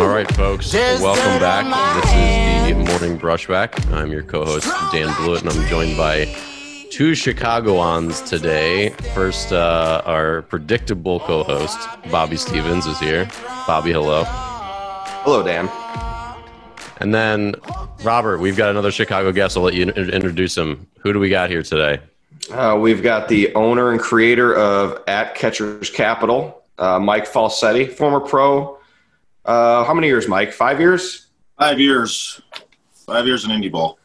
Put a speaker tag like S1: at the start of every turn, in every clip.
S1: All right, folks, welcome back. This is the Morning Brushback. I'm your co host, Dan Blewett, and I'm joined by two Chicagoans today. First, uh, our predictable co host, Bobby Stevens, is here. Bobby, hello.
S2: Hello, Dan.
S1: And then, Robert, we've got another Chicago guest. I'll let you in- introduce him. Who do we got here today?
S2: Uh, we've got the owner and creator of At Catchers Capital, uh, Mike Falsetti, former pro. Uh, how many years, Mike? Five years?
S3: Five years. Five years in indie ball.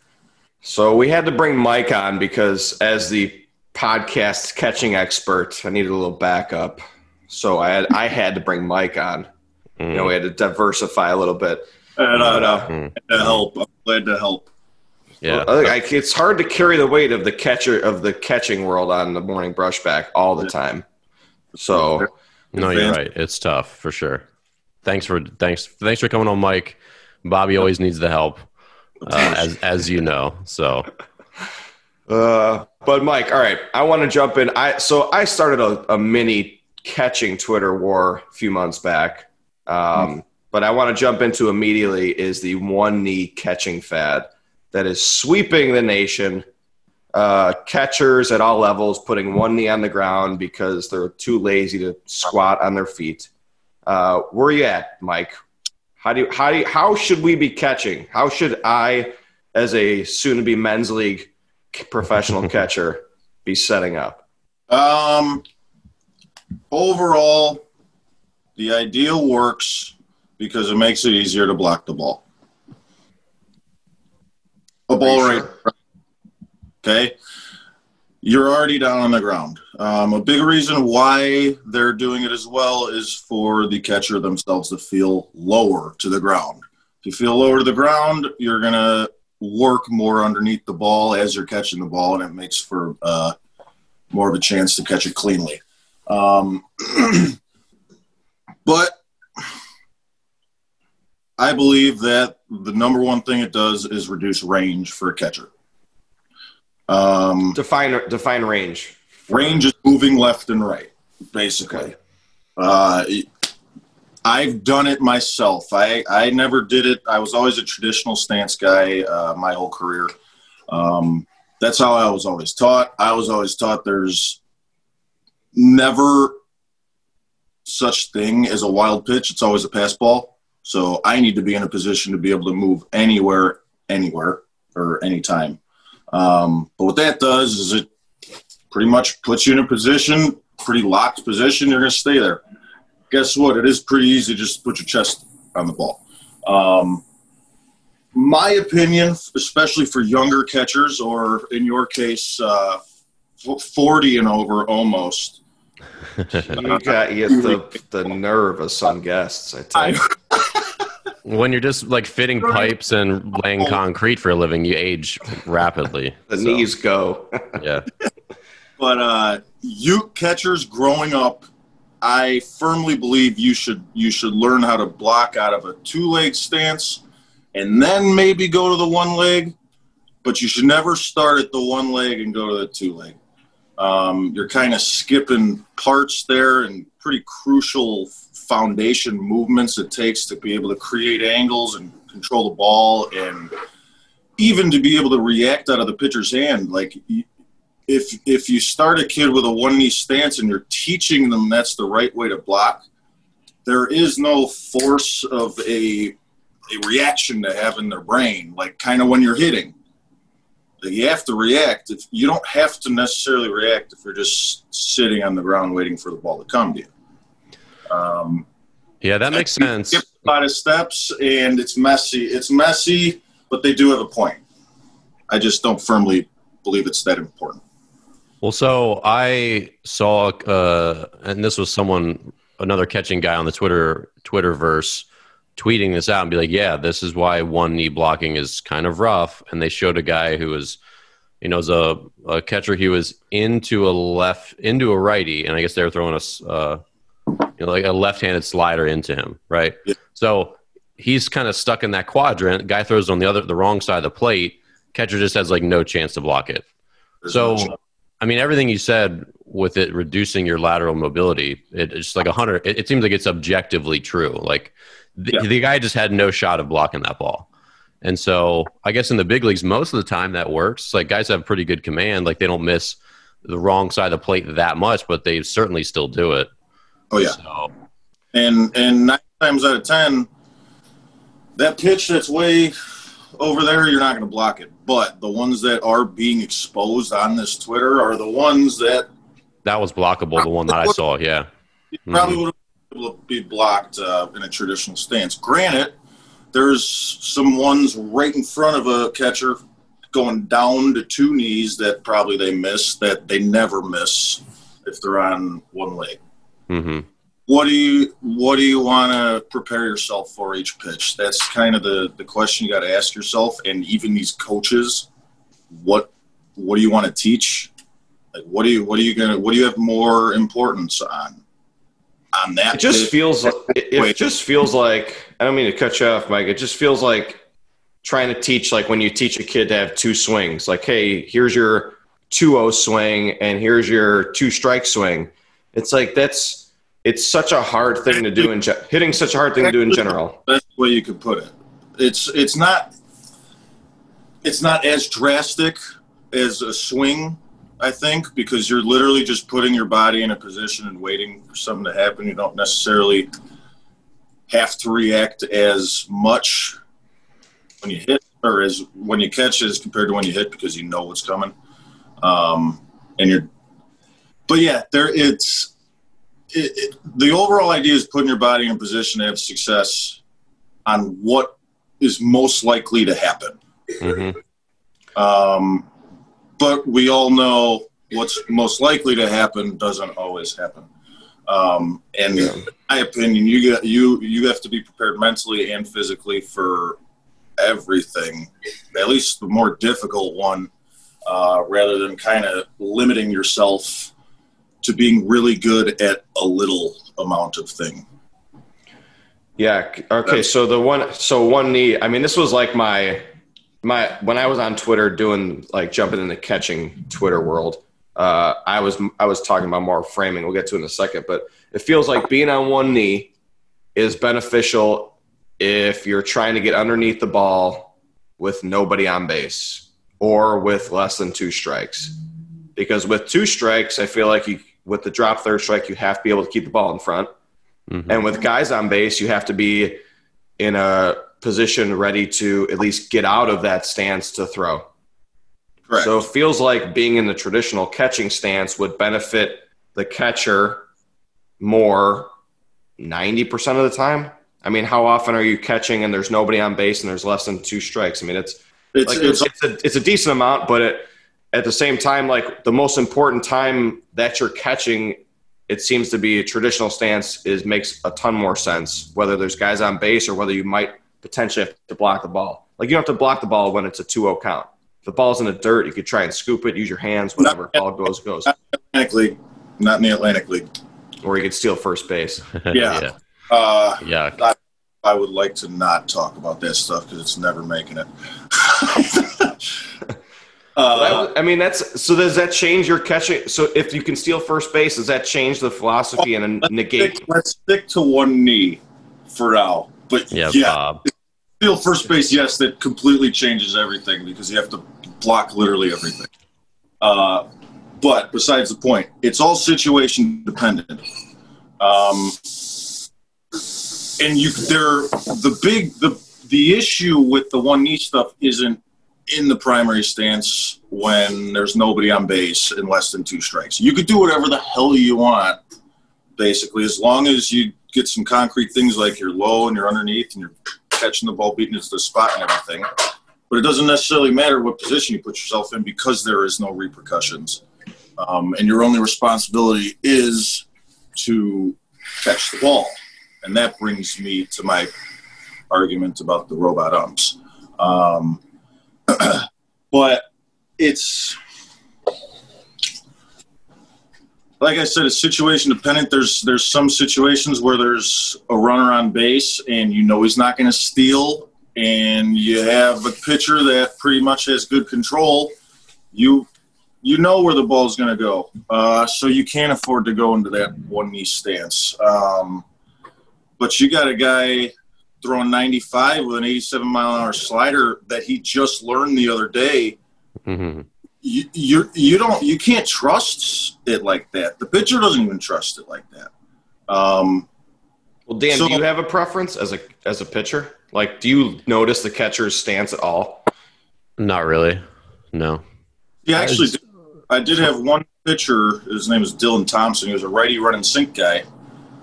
S2: So we had to bring Mike on because, as the podcast catching expert, I needed a little backup. So I had I had to bring Mike on. You know, we had to diversify a little bit.
S3: And uh,
S2: But, uh,
S1: Mm.
S3: to help. I'm glad to help.
S1: Yeah.
S2: I think I- it's hard to carry the weight of the catcher of the catching world on the morning brushback all the time. So
S1: No, you're right. It's tough for sure. Thanks for thanks thanks for coming on, Mike. Bobby always needs the help, uh, as as you know. So
S2: Uh, but Mike, all right, I want to jump in. I so I started a, a mini catching Twitter war a few months back, um, but I want to jump into immediately is the one knee catching fad that is sweeping the nation. Uh, catchers at all levels putting one knee on the ground because they're too lazy to squat on their feet. Uh, where are you at, Mike? How do you, how do you, how should we be catching? How should I, as a soon-to-be men's league professional catcher be setting up?
S3: Um, overall, the ideal works because it makes it easier to block the ball. A ball right.
S2: you
S3: Okay. You're already down on the ground. Um, a big reason why they're doing it as well is for the catcher themselves to feel lower to the ground. If you feel lower to the ground, you're going to work more underneath the ball as you're catching the ball, and it makes for uh, more of a chance to catch it cleanly. Um, but I believe that the number one thing it does is reduce range for a catcher. Um,
S2: Define define range.
S3: range is moving left and right, basically.
S2: Okay.
S3: Uh, I've done it myself. I, I never did it. I was always a traditional stance guy uh, my whole career. Um, that's how I was always taught. I was always taught there's never such thing as a wild pitch. It's always a pass ball. So I need to be in a position to be able to move anywhere, anywhere, or anytime. Um, but what that does is it pretty much puts you in a position, pretty locked position. You're going to stay there. Guess what? It is pretty easy to just put your chest on the ball. Um, my opinion, especially for younger catchers, or in your case, uh, 40 and over almost.
S2: You got you the the nerve of some guests. I tell you.
S1: When you're just like fitting pipes and laying concrete for a living, you age rapidly.
S2: the
S1: So,
S2: knees go.
S1: Yeah.
S3: But uh, you catchers growing up, I firmly believe you should you should learn how to block out of a two leg stance, and then maybe go to the one leg. But you should never start at the one leg and go to the two leg. Um, you're kind of skipping parts there and pretty crucial foundation movements it takes to be able to create angles and control the ball and even to be able to react out of the pitcher's hand. Like if if you start a kid with a one knee stance and you're teaching them that's the right way to block, there is no force of a a reaction to have in their brain, like kind of when you're hitting. You have to react. If you don't have to necessarily react if you're just sitting on the ground waiting for the ball to come to you. Um,
S1: Yeah, that makes sense.
S3: a lot of steps and it's messy. It's messy, but they do have a point. I just don't firmly believe it's that important.
S1: Well, so I saw, uh, and this was someone, another catching guy on the Twitter Twitterverse, tweeting this out and be like, "Yeah, this is why one knee blocking is kind of rough." And they showed a guy who was, you know, as a, a catcher, he was into a left, into a righty, and I guess they were throwing us. uh, you know, like a left-handed slider into him, right?
S3: Yeah.
S1: So he's kind of stuck in that quadrant. Guy throws on the other, the wrong side of the plate. Catcher just has like no chance to block it.
S3: There's
S1: So,
S3: no-
S1: I mean, everything you said with it reducing your lateral mobility, it, it's like a hundred. It, it seems like it's objectively true. Like the,
S3: Yeah.
S1: the guy just had no shot of blocking that ball. And so I guess in the big leagues, most of the time that works. Like guys have pretty good command. Like they don't miss the wrong side of the plate that much, but they certainly still do it.
S3: Oh yeah,
S1: So
S3: and and nine times out of ten, that pitch that's way over there, you're not going to block it. But the ones that are being exposed on this Twitter are the ones that
S1: that was blockable, the one that I saw. Yeah.
S3: you
S1: Mm-hmm.
S3: probably would able to be blocked uh, in a traditional stance. Granted, there's some ones right in front of a catcher going down to two knees that probably they miss that they never miss if they're on one leg.
S1: Hmm
S3: What do you what do you want to prepare yourself for each pitch? That's kind of the the question you got to ask yourself. And even these coaches, what what do you want to teach? Like what do you what are you gonna what do you have more importance on on that?
S2: It just
S3: pitch?
S2: feels like it, it just feels like I don't mean to cut you off, Mike. It just feels like trying to teach like when you teach a kid to have two swings. Like, hey, here's your 2-0 swing and here's your two strike swing. It's like that's it's such a hard thing to do in ge- hitting such a hard thing to do in general.
S3: That's the way you could put it. It's it's not it's not as drastic as a swing, I think, because you're literally just putting your body in a position and waiting for something to happen. You don't necessarily have to react as much when you hit or as when you catch as compared to when you hit because you know what's coming. Um, and you're but yeah, there it's it, it, the overall idea is putting your body in a position to have success on what is most likely to happen.
S1: hmm
S3: Um, but we all know what's most likely to happen doesn't always happen. Um, and
S2: Yeah.
S3: in my opinion, you get you you have to be prepared mentally and physically for everything. At least the more difficult one, uh, rather than kind of limiting yourself to being really good at a little amount of thing.
S2: Yeah. Okay. So the one, so one knee. I mean, this was like my my when I was on Twitter doing like jumping in the catching Twitter world. Uh, I was I was talking about more framing. We'll get to it in a second, but it feels like being on one knee is beneficial if you're trying to get underneath the ball with nobody on base or with less than two strikes. Because with two strikes, I feel like you with the drop third strike, you have to be able to keep the ball in front.
S1: hmm
S2: And with guys on base, you have to be in a position ready to at least get out of that stance to throw.
S3: Correct.
S2: So it feels like being in the traditional catching stance would benefit the catcher more 90% of the time. I mean, how often are you catching and there's nobody on base and there's less than two strikes? I mean, it's
S3: it's,
S2: like
S3: it's
S2: it's, a, it's a decent amount, but it, at the same time, like the most important time that you're catching, it seems to be a traditional stance is makes a ton more sense. Whether there's guys on base or whether you might potentially have to block the ball. Like you don't have to block the ball when it's a 2-0 count. If the ball's in the dirt, you could try and scoop it, use your hands, whatever. Ball goes goes,
S3: Atlantic League, not in the Atlantic League.
S2: or you could steal first base.
S3: Yeah.
S1: yeah.
S3: Uh,
S1: Yeah.
S3: I would like to not talk about that stuff because it's never making it. uh,
S2: I mean, that's so. Does that change your catching? So if you can steal first base, does that change the philosophy and negate?
S3: stick, let's stick to one knee for now. But
S1: Yeah,
S3: yeah,
S1: Bob.
S3: steal first base, yes, that completely changes everything because you have to block literally everything. Uh, but besides the point, it's all situation dependent. Um, and you, there, the big, the the issue with the one knee stuff isn't in the primary stance when there's nobody on base in less than two strikes. You could do whatever the hell you want, basically, as long as you get some concrete things like you're low and you're underneath and you're catching the ball, beating it to the spot and everything. But it doesn't necessarily matter what position you put yourself in because there is no repercussions. Um, and your only responsibility is to catch the ball. And that brings me to my argument about the robot umps. Um, but it's like I said, it's situation dependent. There's there's some situations where there's a runner on base and you know he's not going to steal, and you have a pitcher that pretty much has good control. You you know where the ball's going to go, uh, so you can't afford to go into that one knee stance. Um, but you got a guy throwing 95 with an 87 mile an hour slider that he just learned the other day.
S1: hmm
S3: You, you you don't you can't trust it like that. The pitcher doesn't even trust it like that. Um,
S2: Well, Dan,
S3: So-
S2: do you have a preference as a as a pitcher? Like, do you notice the catcher's stance at all?
S1: Not really. No.
S3: Yeah, actually, I did have one pitcher. His name is Dylan Thompson. He was a righty running sink guy,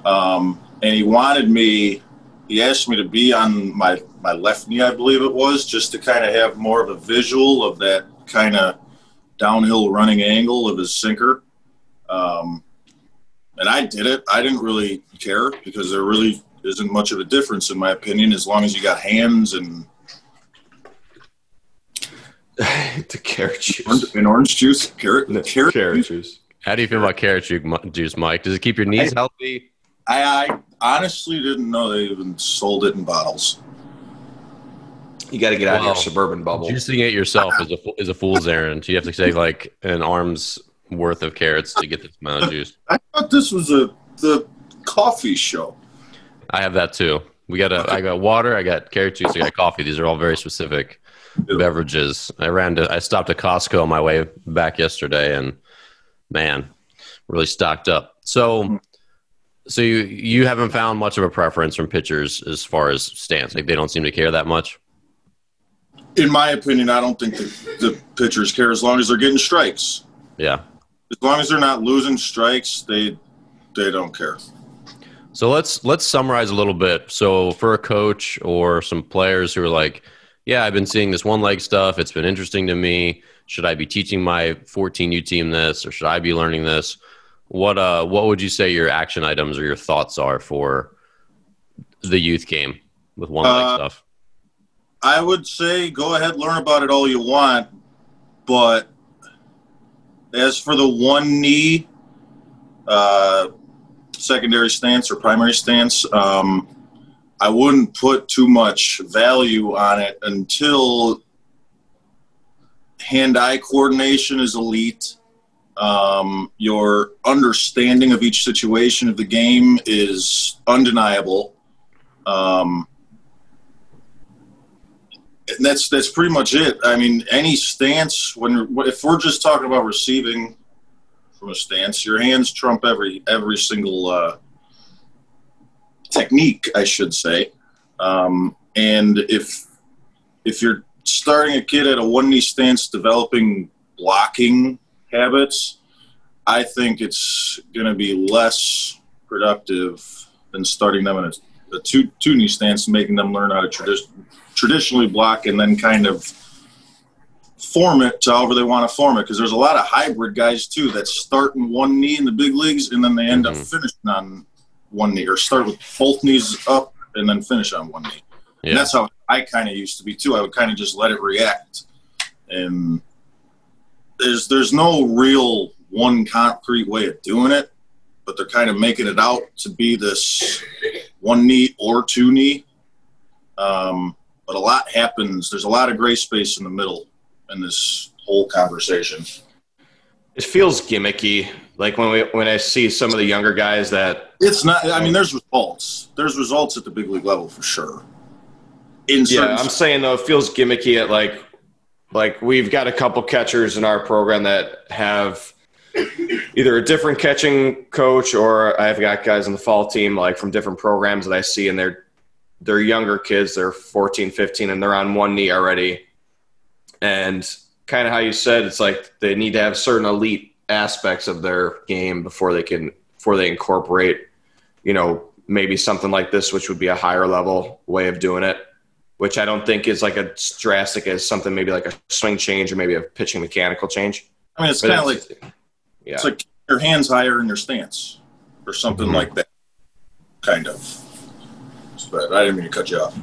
S3: um, and he wanted me. He asked me to be on my my left knee, I believe it was, just to kind of have more of a visual of that kind of downhill running angle of his sinker. Um, and I did it. I didn't really care because there really isn't much of a difference, in my opinion, as long as you got hands and
S2: the carrot juice.
S3: and orange juice, carrot, carrot,
S2: Carrot juice.
S1: How do you feel about carrot juice, Mike? Does it keep your knees healthy?
S3: I, I honestly didn't know they even sold it in bottles.
S2: You got to get out of your suburban bubble.
S1: Juicing it yourself is a is a fool's errand. You have to take like an arm's worth of carrots to get this amount of juice.
S3: I thought this was a the coffee show.
S1: I have that too. We got a. I got water. I got carrot juice. I got coffee. These are all very specific beverages. I ran to. I stopped at Costco on my way back yesterday, and man, really stocked up. So, so you you haven't found much of a preference from pitchers as far as stance. Like they don't seem to care that much.
S3: In my opinion, I don't think the, the pitchers care as long as they're getting strikes.
S1: Yeah.
S3: As long as they're not losing strikes, they they don't care.
S1: So let's let's summarize a little bit. So for a coach or some players who are like, yeah, I've been seeing this one leg stuff. It's been interesting to me. Should I be teaching my 14U team this, or should I be learning this? What uh what would you say your action items or your thoughts are for the youth game with one leg
S3: Uh,
S1: stuff?
S3: I would say go ahead, learn about it all you want, but as for the one knee uh, secondary stance or primary stance, um, I wouldn't put too much value on it until hand-eye coordination is elite. Um, your understanding of each situation of the game is undeniable. Um, and that's that's pretty much it. I mean, any stance when if we're just talking about receiving from a stance, your hands trump every every single uh, technique, I should say. Um, and if if you're starting a kid at a one knee stance, developing blocking habits, I think it's going to be less productive than starting them in a, a two two knee stance and making them learn how to tradi- traditionally block and then kind of form it to however they want to form it. Because there's a lot of hybrid guys too that start in one knee in the big leagues and then they end up
S1: Mhm.
S3: finishing on one knee or start with both knees up and then finish on one knee. And that's how I kind of used to be too. I would kind of just let it react, and there's there's no real one concrete way of doing it, but they're kind of making it out to be this one knee or two knee. Um, but a lot happens. There's a lot of gray space in the middle in this whole conversation.
S2: It feels gimmicky. Like when we when I see some of the younger guys that
S3: It's not. I mean, there's results. There's results at the big league level for sure. In
S2: Yeah, I'm saying though, it feels gimmicky at like, like we've got a couple catchers in our program that have either a different catching coach or I've got guys on the fall team like from different programs that I see and they're they're younger kids, they're 14, 15 and they're on one knee already. And kind of how you said, it's like they need to have certain elite aspects of their game before they can before they incorporate, you know, maybe something like this, which would be a higher level way of doing it which I don't think is like as drastic as something maybe like a swing change or maybe a pitching mechanical change.
S3: I mean, it's kind of like
S2: yeah,
S3: It's like your hands higher in your stance or something
S1: Mhm.
S3: like that. Kind of. But I didn't mean to cut you off.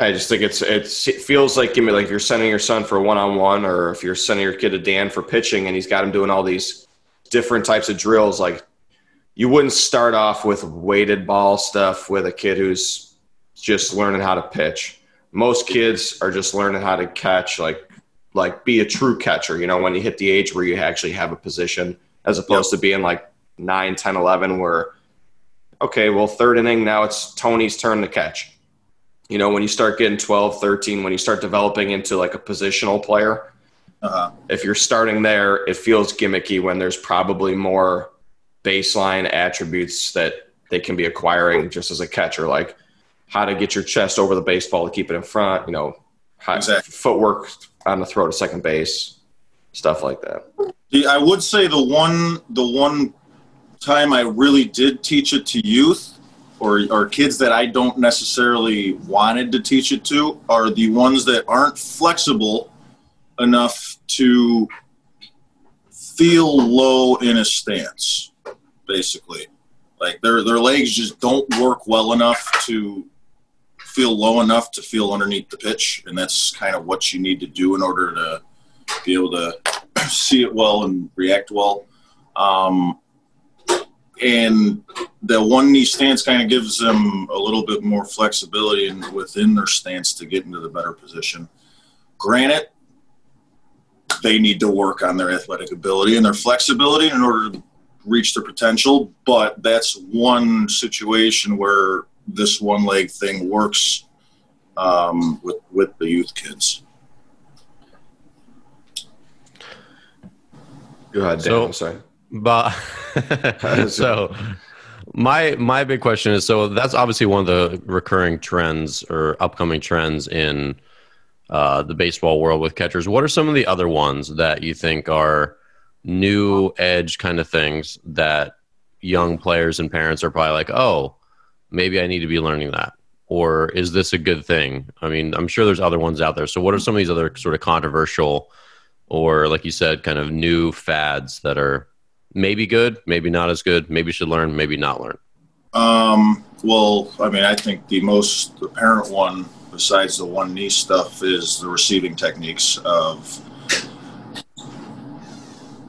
S2: I just think it's, it's it feels like give me like if you're sending your son for a one on one, or if you're sending your kid to Dan for pitching, and he's got him doing all these different types of drills. Like you wouldn't start off with weighted ball stuff with a kid who's just learning how to pitch. Most kids are just learning how to catch, like like be a true catcher. You know, when you hit the age where you actually have a position, as opposed to being like 9, 10, 11, where okay, well, third inning now it's Tony's turn to catch. you know, when you start getting 12, 13, when you start developing into like a positional player,
S3: Uh-huh.
S2: if you're starting there, it feels gimmicky when there's probably more baseline attributes that they can be acquiring just as a catcher, like how to get your chest over the baseball to keep it in front, you know, how,
S3: Exactly.
S2: footwork on the throw to second base, stuff like that.
S3: The- I would say the one the one time I really did teach it to youth or or kids that I don't necessarily wanted to teach it to are the ones that aren't flexible enough to feel low in a stance, basically. Like their their legs just don't work well enough to feel low enough to feel underneath the pitch, and that's kind of what you need to do in order to be able to see it well and react well. Um, and the one knee stance kind of gives them a little bit more flexibility in, within their stance to get into the better position. Granted, they need to work on their athletic ability and their flexibility in order to reach their potential, but that's one situation where this one leg thing works um, with, with the youth kids.
S2: Go ahead, Dan.
S1: So-
S2: I'm sorry.
S1: But so my my big question is so that's obviously one of the recurring trends or upcoming trends in uh, the baseball world with catchers. What are some of the other ones that you think are new edge kind of things that young players and parents are probably like, oh, maybe I need to be learning that, or is this a good thing? I mean, I'm sure there's other ones out there. So what are some of these other sort of controversial or like you said, kind of new fads that are maybe good, maybe not as good, maybe should learn, maybe not learn.
S3: Um, well, I mean, I think the most apparent one, besides the one knee stuff, is the receiving techniques of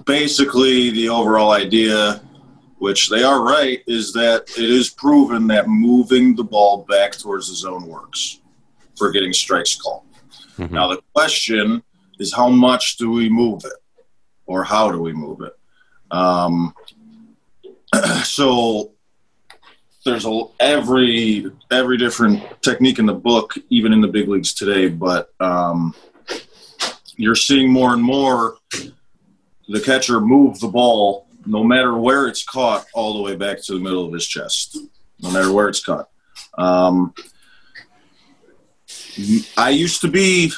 S3: basically the overall idea, which they are right, is that it is proven that moving the ball back towards the zone works for getting strikes called.
S1: Mhm.
S3: Now, the question is how much do we move it or how do we move it? Um, so there's a every every different technique in the book, even in the big leagues today. But um, you're seeing more and more the catcher move the ball, no matter where it's caught, all the way back to the middle of his chest, no matter where it's caught. Um, I used to be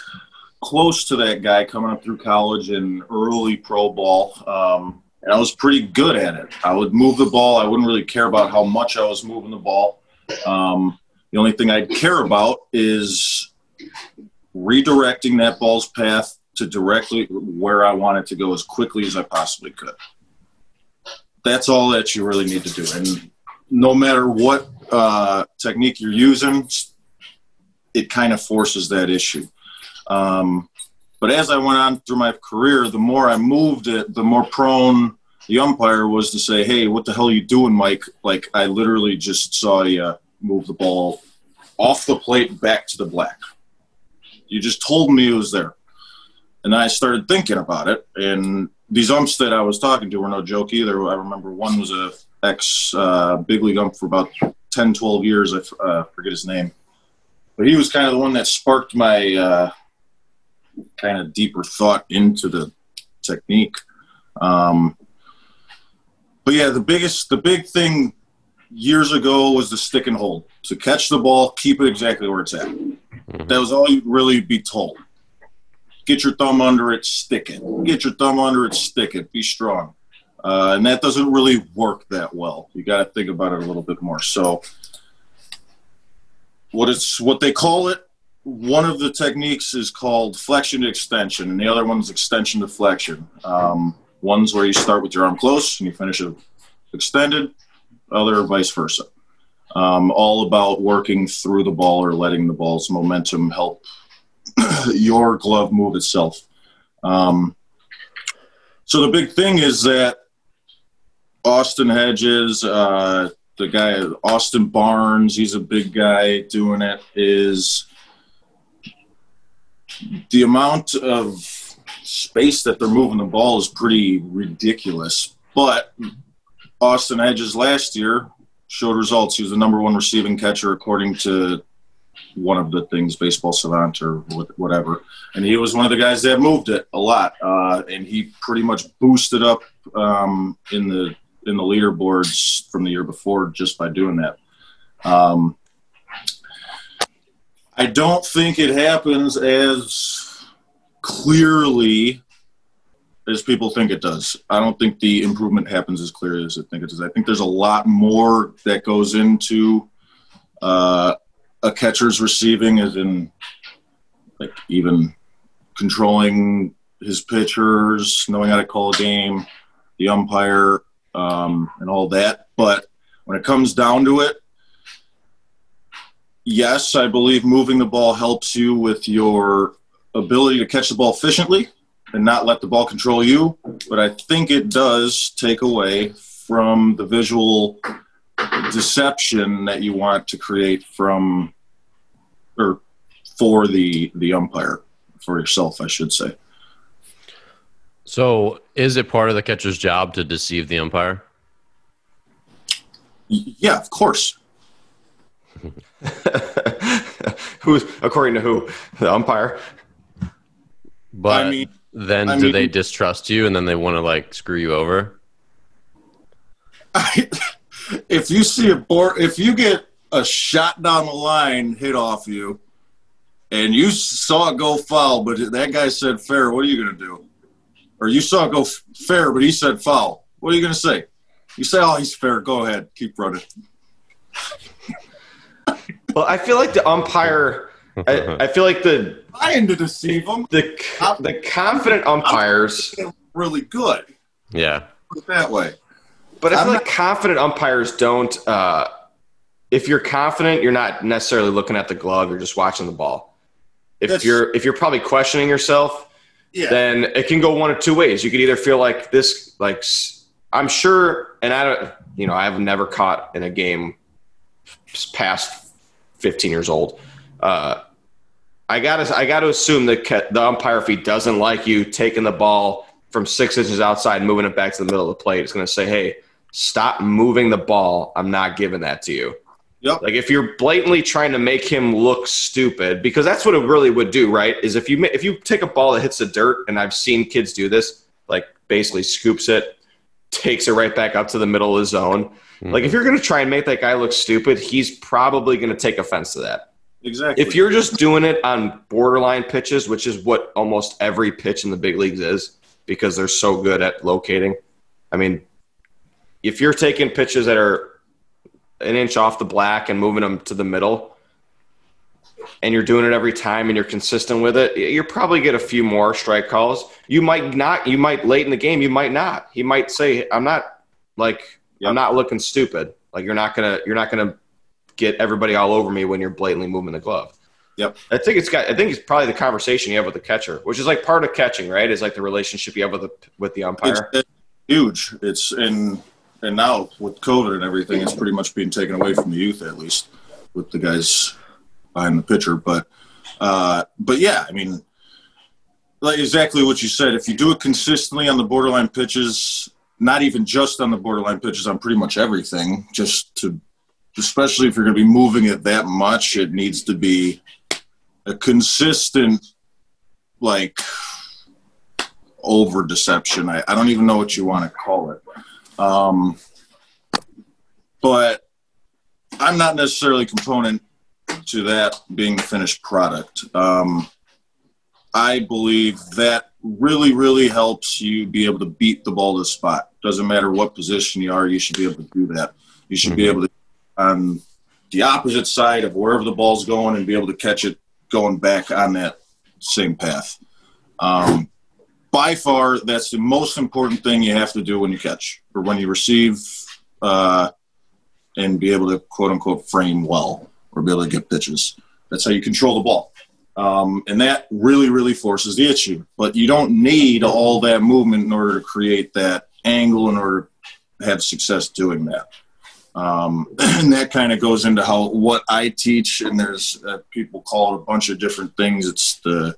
S3: close to that guy coming up through college and early pro ball. Um, and I was pretty good at it. I would move the ball. I wouldn't really care about how much I was moving the ball. Um, the only thing I'd care about is redirecting that ball's path to directly where I want it to go as quickly as I possibly could. That's all that you really need to do. And no matter what uh, technique you're using, it kind of forces that issue. Um, but as I went on through my career, the more I moved it, the more prone the umpire was to say, "Hey, what the hell are you doing, Mike?" Like I literally just saw you move the ball off the plate back to the black. You just told me it was there, and I started thinking about it. And these umps that I was talking to were no joke either. I remember one was a ex uh, big league ump for about 10, 12 years. I f- uh, forget his name, but he was kind of the one that sparked my. Uh, kind of deeper thought into the technique. Um, but yeah, the biggest, the big thing years ago was the stick and hold. So catch the ball, keep it exactly where it's at. That was all you'd really be told. Get your thumb under it, stick it. Get your thumb under it, stick it. Be strong. Uh, and that doesn't really work that well. You got to think about it a little bit more. So, what it's what they call it one of the techniques is called flexion to extension, and the other one's extension to flexion. Um, one's where you start with your arm close and you finish it extended, other vice versa. Um, all about working through the ball or letting the ball's momentum help your glove move itself. Um, so the big thing is that Austin Hedges, uh, the guy Austin Barnes, he's a big guy doing it. Is the amount of space that they're moving the ball is pretty ridiculous. But Austin Hedges last year showed results. He was the number one receiving catcher according to one of the things, baseball savant or whatever. And he was one of the guys that moved it a lot, uh, and he pretty much boosted up um, in the in the leaderboards from the year before just by doing that. Um, I don't think it happens as clearly as people think it does. I don't think the improvement happens as clearly as I think it does. I think there's a lot more that goes into uh, a catcher's receiving, as in like even controlling his pitchers, knowing how to call a game, the umpire, um, and all that. But when it comes down to it, yes, I believe moving the ball helps you with your ability to catch the ball efficiently and not let the ball control you. But I think it does take away from the visual deception that you want to create from or for the the umpire for yourself, I should say.
S1: So, is it part of the catcher's job to deceive the umpire?
S3: Yeah, of course.
S2: Who's according to who? The umpire.
S1: But I mean, then I do mean, they distrust you and then they want to like screw you over?
S3: I, if you see a board, if you get a shot down the line hit off you, and you saw it go foul, but that guy said fair, what are you going to do? Or you saw it go fair, but he said foul. What are you going to say? You say, "Oh, he's fair. Go ahead, keep running."
S2: well, I feel like the umpire. I, I, feel like the
S3: trying to deceive them.
S2: The the confident umpires
S3: really good.
S1: Yeah,
S3: that way.
S2: But I feel I'm like not, confident umpires don't. Uh, if you're confident, you're not necessarily looking at the glove. You're just watching the ball. If you're if you're probably questioning yourself, yeah. then it can go one of two ways. You could either feel like this, like I'm sure, and I don't, you know, I've never caught in a game past 15 years old. Uh, I gotta, I gotta assume that the umpire, if he doesn't like you taking the ball from six inches outside and moving it back to the middle of the plate, is going to say, "Hey, stop moving the ball. I'm not giving that to you."
S3: Yep.
S2: Like if you're blatantly trying to make him look stupid, because that's what it really would do, right? Is if you if you take a ball that hits the dirt, and I've seen kids do this, like basically scoops it, takes it right back up to the middle of the zone. Mm-hmm. Like if you're going to try and make that guy look stupid, he's probably going to take offense to that.
S3: Exactly.
S2: If you're just doing it on borderline pitches, which is what almost every pitch in the big leagues is, because they're so good at locating. I mean, if you're taking pitches that are an inch off the black and moving them to the middle and you're doing it every time and you're consistent with it, you'll probably get a few more strike calls. You might not, you might late in the game, you might not. He might say, I'm not like, yep. I'm not looking stupid. Like you're not going to, you're not going to get everybody all over me when you're blatantly moving the glove.
S3: Yep.
S2: I think it's got, I think it's probably the conversation you have with the catcher, which is like part of catching, right? Is like the relationship you have with the, with the umpire.
S3: It's, it's huge. It's in, and now with COVID and everything, it's pretty much being taken away from the youth, at least with the guys behind the pitcher. But, uh, but yeah, I mean, like exactly what you said. If you do it consistently on the borderline pitches, not even just on the borderline pitches, on pretty much everything, just to, especially if you're going to be moving it that much, it needs to be a consistent, like, over deception. I, I don't even know what you want to call it. Um, but I'm not necessarily a component to that being the finished product. Um, I believe that really, really helps you be able to beat the ball to the spot. Doesn't matter what position you are, you should be able to do that. You should mm-hmm. be able to on the opposite side of wherever the ball's going and be able to catch it going back on that same path. Um, by far, that's the most important thing you have to do when you catch or when you receive uh, and be able to quote unquote frame well or be able to get pitches. That's how you control the ball. Um, and that really, really forces the issue. But you don't need all that movement in order to create that angle in order to have success doing that. Um, and that kind of goes into how what I teach. And there's uh, people call it a bunch of different things. It's the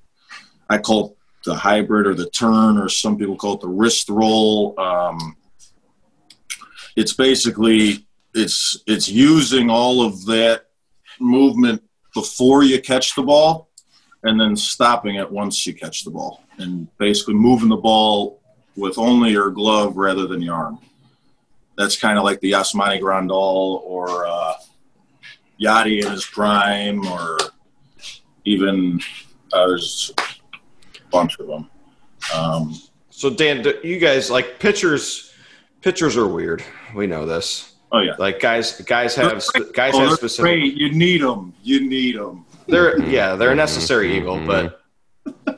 S3: I call the hybrid or the turn, or some people call it the wrist roll. Um, it's basically it's it's using all of that movement before you catch the ball, and then stopping it once you catch the ball, and basically moving the ball with only your glove rather than your arm. That's kind of like the Yasmani Grandal or uh, Yadi in his prime, or even uh, there's bunch of them. Um,
S2: So Dan, do you guys like pitchers? Pitchers are weird. We know this.
S3: oh yeah,
S2: Like guys, guys have guys
S3: oh,
S2: have specific.
S3: great. You need them. You need them.
S2: They're yeah, they're a necessary evil, but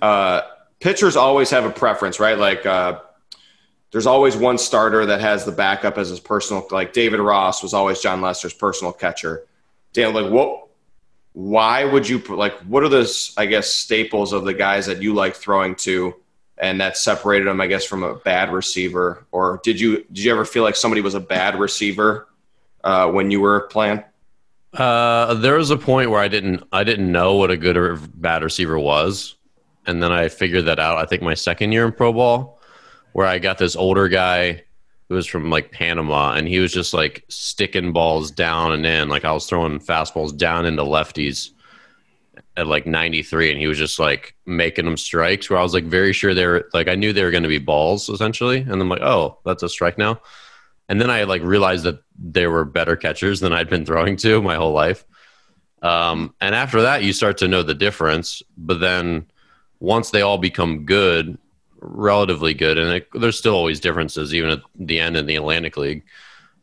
S2: uh, pitchers always have a preference, right? Like uh, there's always one starter that has the backup as his personal. Like David Ross was always Jon Lester's personal catcher. Dan, like what? Why would you like? What are those I guess staples of the guys that you like throwing to, and that separated them, I guess, from a bad receiver? Or did you did you ever feel like somebody was a bad receiver uh, when you were playing?
S1: Uh, there was a point where I didn't I didn't know what a good or bad receiver was, and then I figured that out. I think my second year in pro ball, where I got this older guy who was from like Panama, and he was just like sticking balls down and in. Like I was throwing fastballs down into lefties at like 93, and he was just like making them strikes. Where I was like very sure they were like I knew they were going to be balls essentially, and I'm like, oh, that's a strike now. And then I like realized that they were better catchers than I'd been throwing to my whole life. Um, and after that, you start to know the difference. But then once they all become good, relatively good, and it, there's still always differences, even at the end in the Atlantic League.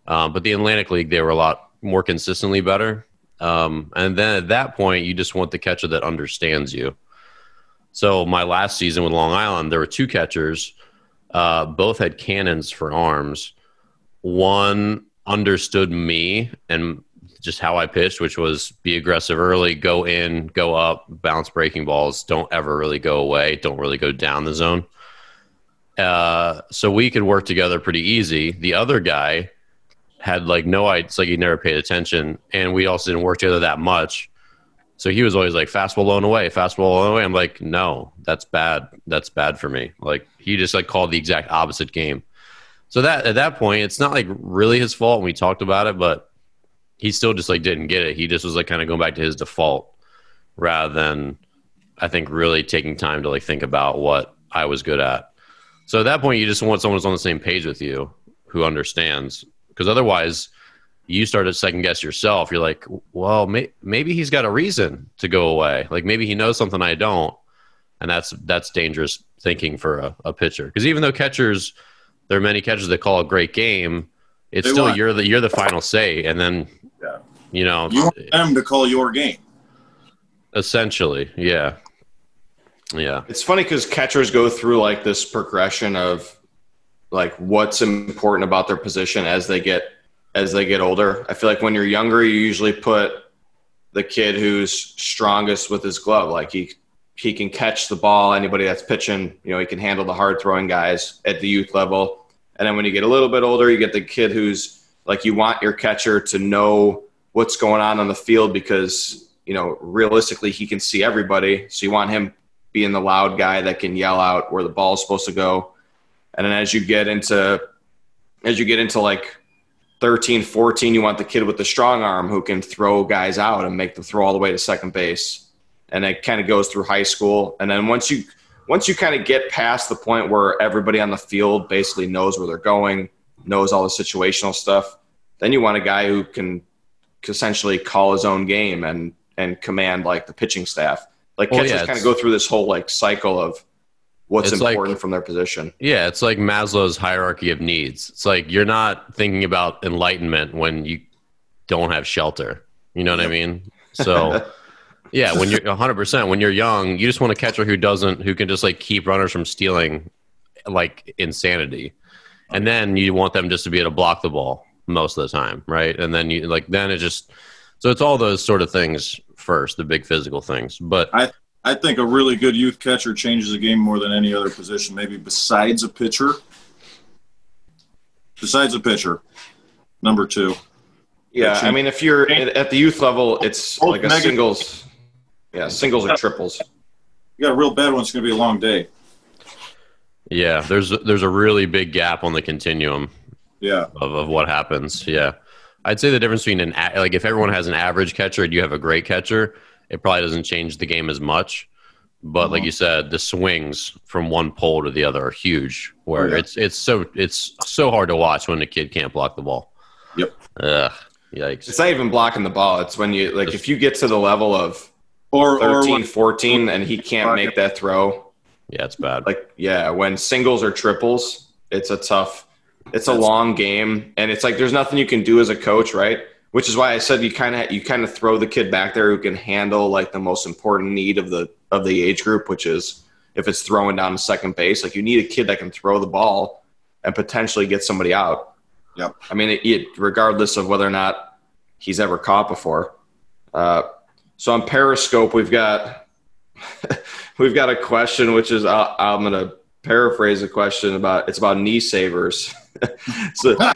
S1: Um, but the Atlantic League, they were a lot more consistently better. Um, and then at that point, you just want the catcher that understands you. So my last season with Long Island, there were two catchers. Uh, both had cannons for arms one understood me and just how I pitched, which was be aggressive early, go in, go up, bounce breaking balls. Don't ever really go away. Don't really go down the zone. Uh, so we could work together pretty easy. The other guy had like no idea. It's like he never paid attention, and we also didn't work together that much. So he was always like fastball blown away, fastball blown away. I'm like, no, that's bad. That's bad for me. Like he just like called the exact opposite game. So that at that point, it's not like really his fault. And we talked about it, but he still just like didn't get it. He just was like kind of going back to his default rather than I think really taking time to like think about what I was good at. So at that point, you just want someone who's on the same page with you who understands because otherwise you start to second guess yourself. You're like, well, may- maybe he's got a reason to go away. Like maybe he knows something I don't, and that's that's dangerous thinking for a, a pitcher. Because even though catchers, there are many catchers that call a great game, it's
S3: They
S1: still
S3: want-
S1: you're the you're the final say, and then
S3: Yeah.
S1: you know
S3: You want them to call your game.
S1: essentially, yeah, yeah,
S2: It's funny because catchers go through like this progression of like what's important about their position as they get as they get older. I feel like when you're younger, you usually put the kid who's strongest with his glove. Like he he can catch the ball. Anybody that's pitching, you know, he can handle the hard throwing guys at the youth level. And then when you get a little bit older, you get the kid who's like you want your catcher to know what's going on on the field because you know realistically he can see everybody. So you want him being the loud guy that can yell out where the ball is supposed to go. And then as you get into as you get into like 13, 14, you want the kid with the strong arm who can throw guys out and make them throw all the way to second base. And it kind of goes through high school. And then once you once you kind of get past the point where everybody on the field basically knows where they're going, knows all the situational stuff, then you want a guy who can essentially call his own game and and command like the pitching staff. Like
S1: Well,
S2: catchers
S1: yeah,
S2: kind of go through this whole like cycle of what's
S1: It's like-
S2: important from their position.
S1: yeah. It's like Maslow's hierarchy of needs. It's like you're not thinking about enlightenment when you don't have shelter. You know what I mean? So. Yeah, when you're 100%, when you're young, you just want a catcher who doesn't, who can just like keep runners from stealing like insanity. And then you want them just to be able to block the ball most of the time, right? And then you like, then it just, so it's all those sort of things first, the big physical things. But
S3: I I think a really good youth catcher changes the game more than any other position, maybe besides a pitcher. Besides a pitcher, number two.
S2: Yeah, I mean, if you're at at the youth level, it's
S3: Both
S2: like a
S3: negative.
S2: singles. Yeah, singles or triples.
S3: You got a real bad one. It's going to be a long day.
S1: yeah, there's, there's a really big gap on the continuum
S3: Yeah.
S1: of, of what happens. Yeah. I'd say the difference between an, like if everyone has an average catcher and you have a great catcher, it probably doesn't change the game as much. But like
S3: Mhm.
S1: you said, the swings from one pole to the other are huge. Where
S3: Oh, yeah.
S1: it's it's so it's so hard to watch when a kid can't block the ball.
S3: Yep.
S1: Ugh, yikes.
S2: It's not even blocking the ball. It's when you like if you get to the level of
S3: Or, or
S2: 13,
S3: when-
S2: 14 and he can't make that throw.
S1: Yeah, it's bad.
S2: Like yeah, when singles or triples, it's a tough it's a long game and it's like there's nothing you can do as a coach, right? Which is why I said you kind of you kind of throw the kid back there who can handle like the most important need of the of the age group, which is if it's throwing down to second base, like you need a kid that can throw the ball and potentially get somebody out.
S3: Yep.
S2: I mean, it, it, regardless of whether or not he's ever caught before. Uh, so on Periscope, we've got we've got a question, which is uh, I'm going to paraphrase a question about it's about knee savers. so
S3: okay.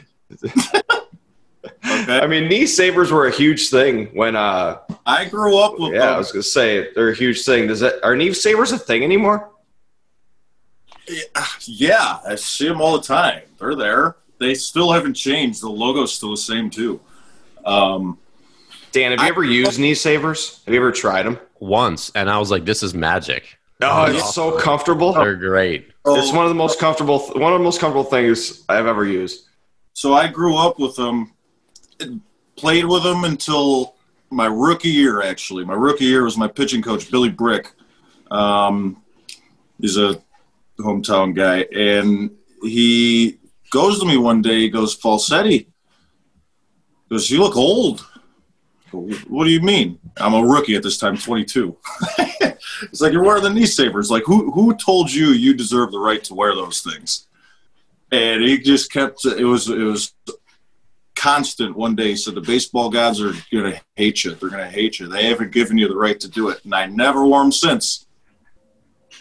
S2: I mean, knee savers were a huge thing when. Uh,
S3: I grew up with
S2: yeah, I was going to say they're a huge thing. Does that are knee savers a thing anymore?
S3: Yeah, I see them all the time. They're there. They still haven't changed. The logo's still the same too. Um,
S2: Dan, have you
S3: I-
S2: ever used knee savers? Have you ever tried them?
S1: Once, and I was like, "This is magic."
S2: Oh,
S3: Yeah.
S2: it's so comfortable.
S1: They're great.
S2: It's one of the most comfortable one of the most comfortable things I've ever used.
S3: So I grew up with them, played with them until my rookie year. Actually, my rookie year was my pitching coach Billy Brick. Um, he's a hometown guy, and he goes to me one day. He goes, "Falsetti," he goes, "You look old." What do you mean? I'm a rookie at this time, 22. it's like you're wearing the knee savers. Like who who told you you deserve the right to wear those things? and he just kept it was it was constant one day. He said the baseball gods are gonna hate you. They're gonna hate you. They haven't given you the right to do it. And i never wore them since.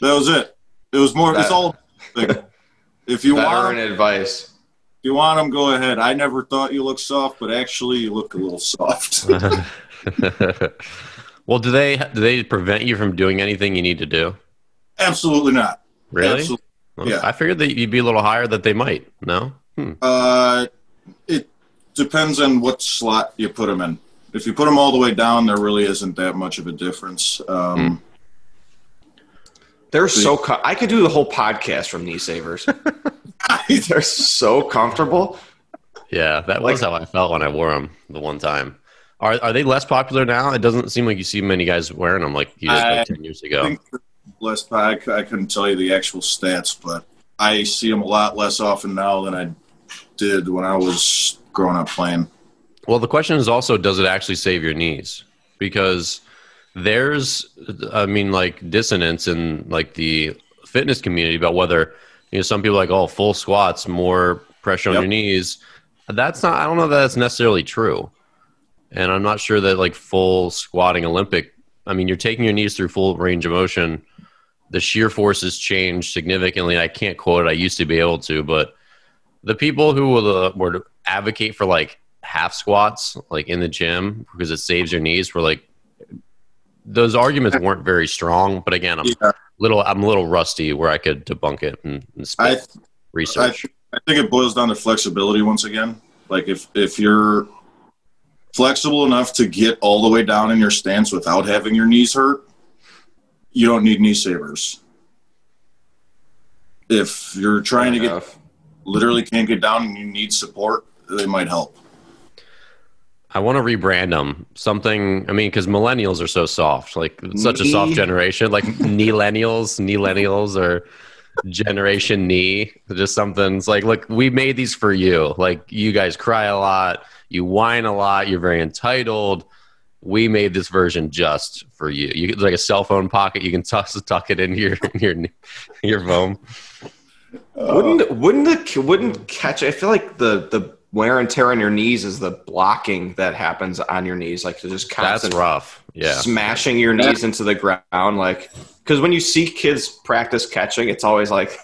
S3: That was it. It was more it's all like, if you want
S2: Veteran
S3: 'em-
S2: advice.
S3: if you want them go ahead. I never thought you looked soft but actually you look a little soft
S1: well, do they do they prevent you from doing anything you need to do?
S3: absolutely not
S1: Really?
S3: Absolutely.
S1: Well,
S3: yeah.
S1: I figured that you'd be a little higher that they might. No. Hmm.
S3: Uh, it depends on what slot you put them in. If you put them all the way down, there really isn't that much of a difference. Um,
S2: They're so. Co- I could do the whole podcast from knee savers. They're so comfortable.
S1: Yeah, that was how I felt when I wore them the one time. Are are they less popular now? It doesn't seem like you see many guys wearing them like you did
S3: I
S1: like ten years ago.
S3: less, I, I couldn't tell you the actual stats, but I see them a lot less often now than I did when I was growing up playing.
S1: Well, the question is also, does it actually save your knees? Because there's, I mean, like dissonance in like the fitness community about whether you know some people are like, oh, full squats, more pressure on
S3: Yep.
S1: your knees. That's not. I don't know that that's necessarily true, and I'm not sure that like full squatting Olympic. I mean, you're taking your knees through full range of motion. The shear force has changed significantly. I can't quote it. I used to be able to, but the people who will uh, were advocate for like half squats like in the gym because it saves your knees were like those arguments weren't very strong but again i'm
S3: Yeah.
S1: little i'm a little rusty where i could debunk it and, and
S3: I,
S1: research
S3: I think it boils down to flexibility once again. Like if if you're flexible enough to get all the way down in your stance without having your knees hurt, you don't need knee savers. If you're trying to get literally can't get down and you need support, they might help.
S1: i want to rebrand them something i mean because millennials are so soft like such a soft generation like millennials millennials or generation knee just something it's like look we made these for you. Like you guys cry a lot you whine a lot. You're very entitled. We made this version just for you. You it's like a cell phone pocket. You can tuck, tuck it in your your your phone
S2: Wouldn't wouldn't the wouldn't catch? I feel like the the wear and tear on your knees is the blocking that happens on your knees, like just
S1: that's rough. Yeah.
S2: smashing your knees into the ground, like because when you see kids practice catching, it's always like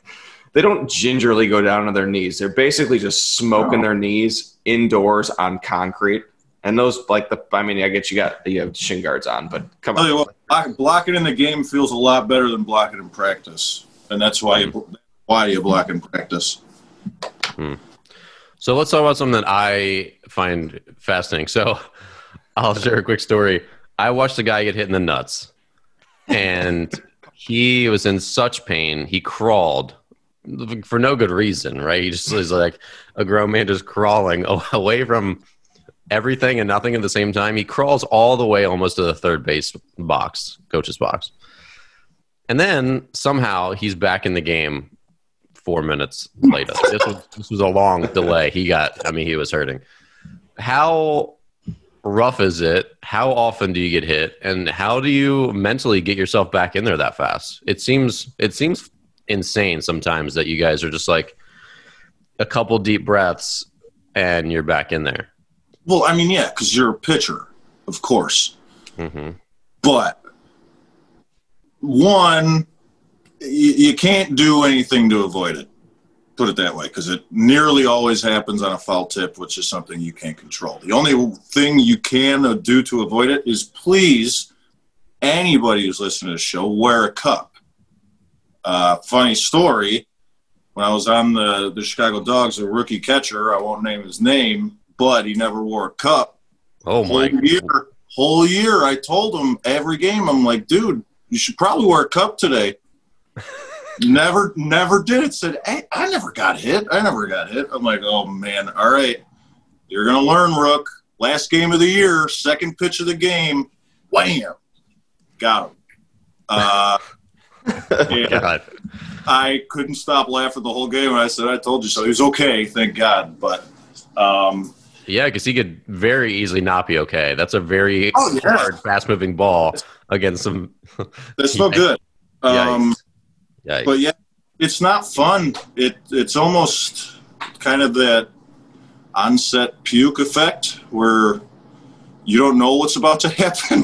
S2: they don't gingerly go down on their knees. They're basically just smoking their knees indoors on concrete. And those like the I mean I get you got you have shin guards on, but come on.
S3: Oh, what, block- blocking in the game feels a lot better than blocking in practice, and that's why you why you block in practice. Hmm.
S1: So let's talk about something that I find fascinating. So I'll share a quick story. I watched a guy get hit in the nuts, and he was in such pain. He crawled for no good reason, right? He just is like a grown man just crawling away from everything and nothing at the same time. He crawls all the way almost to the third base box, coach's box. And then somehow he's back in the game four minutes later. this, was, this was a long delay. He got, I mean, he was hurting. How rough is it? How often do you get hit? And how do you mentally get yourself back in there that fast? It seems, it seems insane sometimes that you guys are just like a couple deep breaths and you're back in there.
S3: Well, I mean, yeah, because you're a pitcher, of course.
S1: Mm-hmm.
S3: But one, you, you can't do anything to avoid it. Put it that way, because it nearly always happens on a foul tip, which is something you can't control. The only thing you can do to avoid it is please, anybody who's listening to the show, wear a cup. Uh, funny story when I was on the, the Chicago Dogs, a rookie catcher, I won't name his name, but he never wore a cup.
S1: Oh my
S3: whole year, whole year, I told him every game, I'm like, dude, you should probably wear a cup today. never, never did it. Said, hey, I never got hit. I never got hit. I'm like, oh man, all right, you're gonna learn, Rook. Last game of the year, second pitch of the game, wham, got him. Uh,
S1: God.
S3: I couldn't stop laughing the whole game. And I said, I told you so. He was okay, thank God. But um,
S1: yeah, because he could very easily not be okay. That's a very
S3: Oh, yeah.
S1: hard, fast moving ball against some.
S3: that's no good. Um,
S1: Yikes.
S3: but yeah, it's not fun. It it's almost kind of that onset puke effect where you don't know what's about to happen,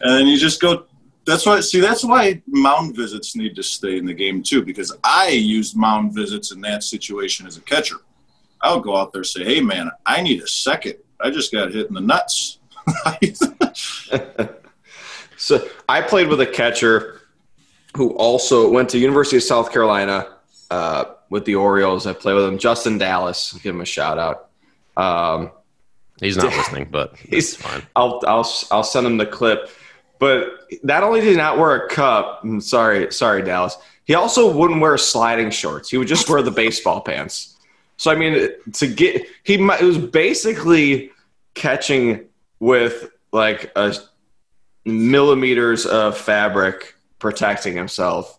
S3: and you just go. That's why. See, that's why mound visits need to stay in the game too, because I used mound visits in that situation as a catcher. I would go out there and say, "Hey, man, I need a second. I just got hit in the nuts."
S2: So I played with a catcher who also went to University of South Carolina uh, with the Orioles. I played with him, Justin Dalles. Give him a shout out. Um,
S1: He's not listening, but
S2: He's-
S1: he's fine.
S2: I'll I'll I'll send him the clip. But not only did he not wear a cup, I'm sorry, sorry, Dalles. He also wouldn't wear sliding shorts. He would just wear the baseball pants. So I mean, to get he it was basically catching with like a millimeters of fabric protecting himself.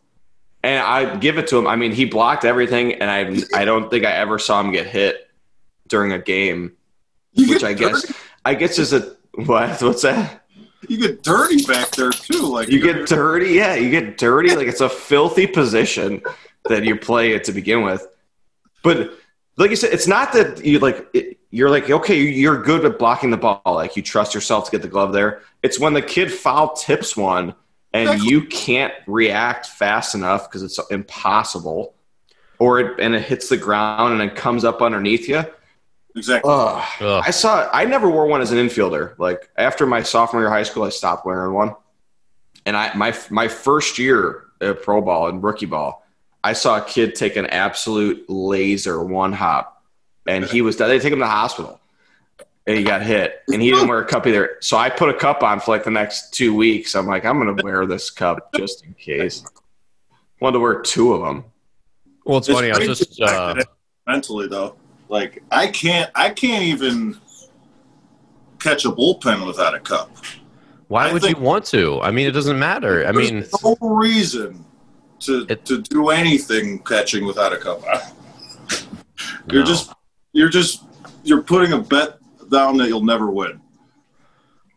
S2: And I give it to him. I mean, he blocked everything, and I I don't think I ever saw him get hit during a game,
S3: You
S2: which I guess
S3: dirty-
S2: I guess is a what? What's that?
S3: You get dirty back there too. Like
S2: You get dirty, yeah. You get dirty. Like it's a filthy position that you play it to begin with. But like you said, it's not that you like. It, you're like okay, you're good at blocking the ball. Like you trust yourself to get the glove there. It's when the kid foul tips one and
S3: Exactly.
S2: you can't react fast enough because it's impossible, or it, and it hits the ground and it comes up underneath you.
S3: Exactly.
S2: Ugh.
S1: Ugh.
S2: I saw. I never wore one as an infielder. Like after my sophomore year of high school, I stopped wearing one. And I my my first year at pro ball and rookie ball, I saw a kid take an absolute laser one hop, and he was they take him to the hospital, and he got hit, and he didn't wear a cup either. So I put a cup on for like the next two weeks. I'm like, I'm gonna wear this cup just in case. Wanted to wear two of them.
S1: Well, it's, funny. I was just uh,
S3: mentally though. Like I can't, I can't even catch a bullpen without a cup.
S1: why
S3: I
S1: would you want to? I mean, it doesn't matter. I mean,
S3: There's no reason to
S1: It-
S3: to do anything catching without a cup. You're
S1: no.
S3: just, you're just, you're putting a bet down that you'll never win.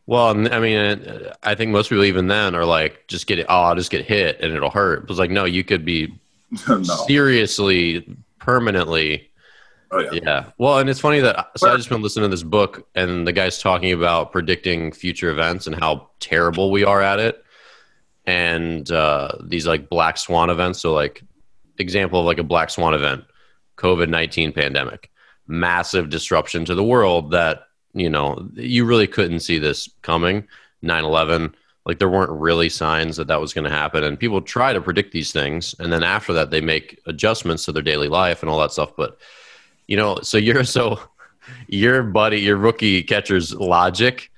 S1: Well, I mean, I think most people even then are like, just get it. Oh, I'll just get hit and it'll hurt. It's like, no, you could be
S3: no.
S1: seriously, permanently.
S3: Oh yeah.
S1: Yeah. Well, and it's funny that so I just been listening to this book, and the guy's talking about predicting future events and how terrible we are at it, and uh, these like black swan events. So, like, example of like a black swan event, COVID nineteen pandemic, massive disruption to the world that you know you really couldn't see this coming. 9-11 like there weren't really signs that that was going to happen and people try to predict these things and then after that they make adjustments to their daily life and all that stuff but you know so you're so your buddy your rookie catcher's logic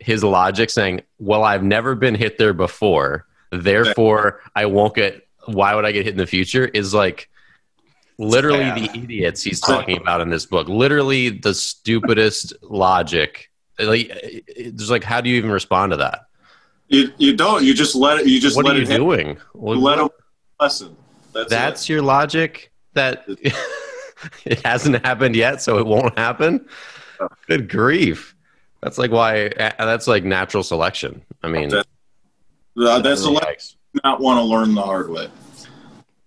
S1: his logic saying, "Well, I've never been hit there before, therefore I won't get. Why would I get hit in the future?" Is like literally
S2: bad.
S1: the idiots he's talking about in this book. Literally the stupidest logic. Like, there's like, how do you even respond to that?
S3: You, you don't. You just let it. You just
S1: What
S3: let
S1: are you
S3: it
S1: doing? Well,
S3: You let them lesson. That's,
S1: That's your logic that it hasn't happened yet, so it won't happen. Good grief! That's like why. That's like natural selection. I mean,
S3: That- it. Uh, that's the lesson
S1: yikes!
S3: not want to learn the hard way.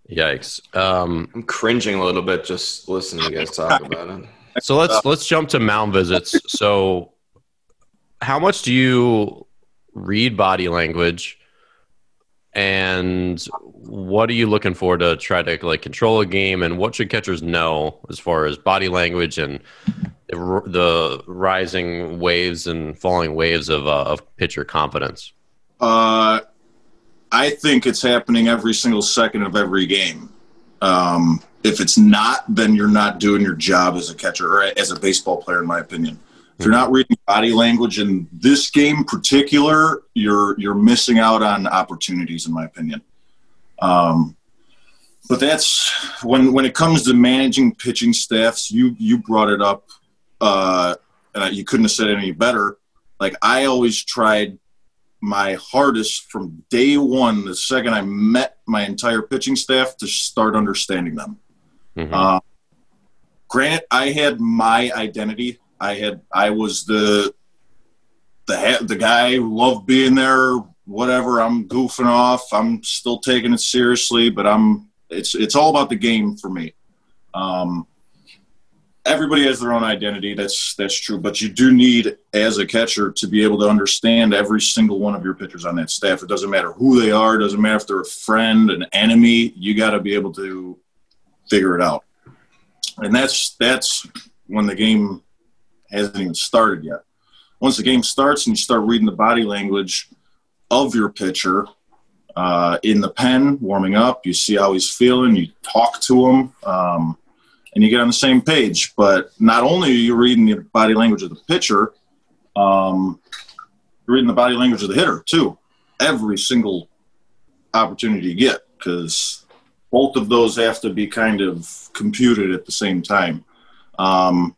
S1: Yikes! Um,
S2: I'm cringing a little bit just listening to you guys talk about it.
S1: so let's let's jump to mound visits. So, how much do you read body language, and what are you looking for to try to like control a game? And what should catchers know as far as body language and the, the rising waves and falling waves of uh, of pitcher confidence?
S3: Uh, I think it's happening every single second of every game. Um, if it's not, then you're not doing your job as a catcher or as a baseball player, in my opinion. If you're not reading body language in this game particular, you're you're missing out on opportunities, in my opinion. Um, but that's when when it comes to managing pitching staffs. You you brought it up, uh, and you couldn't have said it any better. Like I always tried my hardest from day one, the second I met my entire pitching staff, to start understanding them.
S1: Mhm.
S3: Uh, granted, I had my identity. I had I was the the the guy who loved being there. Whatever, I'm goofing off. I'm still taking it seriously, but I'm it's it's all about the game for me. Um, everybody has their own identity. That's that's true, but you do need as a catcher to be able to understand every single one of your pitchers on that staff. It doesn't matter who they are. It doesn't matter if they're a friend, an enemy. You got to be able to figure it out. And that's that's when the game hasn't even started yet. Once the game starts and you start reading the body language of your pitcher uh, in the pen, warming up, you see how he's feeling, you talk to him, um, and you get on the same page. But not only are you reading the body language of the pitcher, um, you're reading the body language of the hitter too. Every single opportunity you get, because both of those have to be kind of computed at the same time. Um,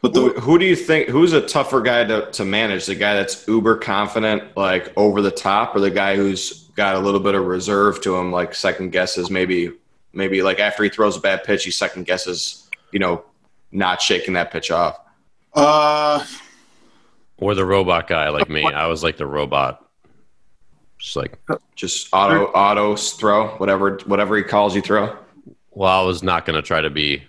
S3: but
S2: Who,
S3: the
S2: who do you think who's a tougher guy to, to manage? The guy that's uber confident, like over the top, or the guy who's got a little bit of reserve to him, like second guesses, maybe maybe like after he throws a bad pitch, he second guesses, you know, not shaking that pitch off.
S3: uh,
S1: Or the robot guy like me. I was like the robot. Just like,
S2: Just auto auto throw, whatever whatever he calls you throw.
S1: well, I was not going to try to be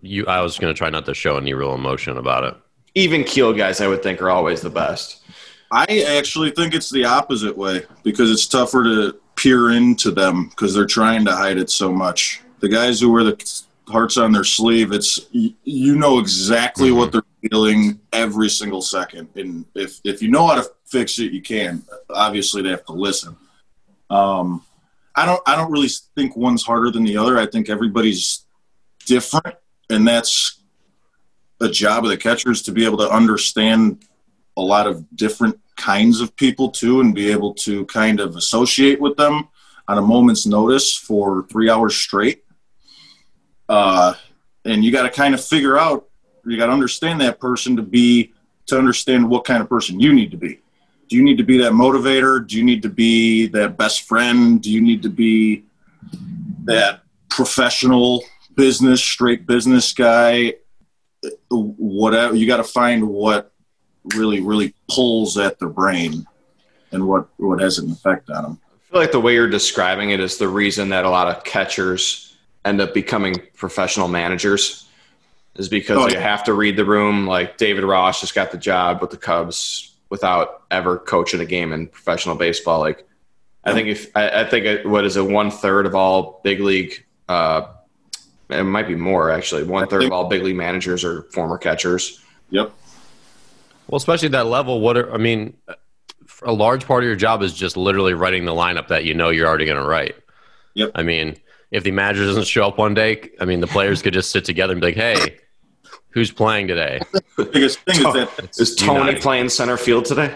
S1: you. I was going to try not to show any real emotion about it.
S2: Even keel guys, I would think, are always the best.
S3: I actually think it's the opposite way because it's tougher to peer into them because they're trying to hide it so much. The guys who wear the hearts on their sleeve, it's you know exactly what they're feeling every single second, and if if you know how to fix it, you can. Obviously, they have to listen. Um, I don't I don't really think one's harder than the other. I think everybody's different, and that's a job of the catchers to be able to understand a lot of different kinds of people too and be able to kind of associate with them on a moment's notice for three hours straight. Uh, and you got to kind of figure out you got to understand that person to be to understand what kind of person you need to be. Do you need to be that motivator? Do you need to be that best friend? Do you need to be that professional business straight business guy whatever you got to find what really really pulls at their brain and what what has an effect on them
S2: I feel like the way you're describing it is the reason that a lot of catchers end up becoming professional managers is because
S3: Oh,
S2: you
S3: yeah.
S2: have to read the room. Like David Ross just got the job with the Cubs without ever coaching a game in professional baseball. Like, I think if I, I think it, what is it, one third of all big league, uh, it might be more actually. One third of all big league managers are former catchers.
S3: yep
S1: Well, especially that level, what are, I mean, a large part of your job is just literally writing the lineup that you know you're already going to write.
S3: Yep.
S1: I mean, if the manager doesn't show up one day, I mean, the players could just sit together and be like, "Hey, who's playing today?"
S3: the biggest thing is that
S2: Is Tony
S1: uniting.
S2: playing center field today?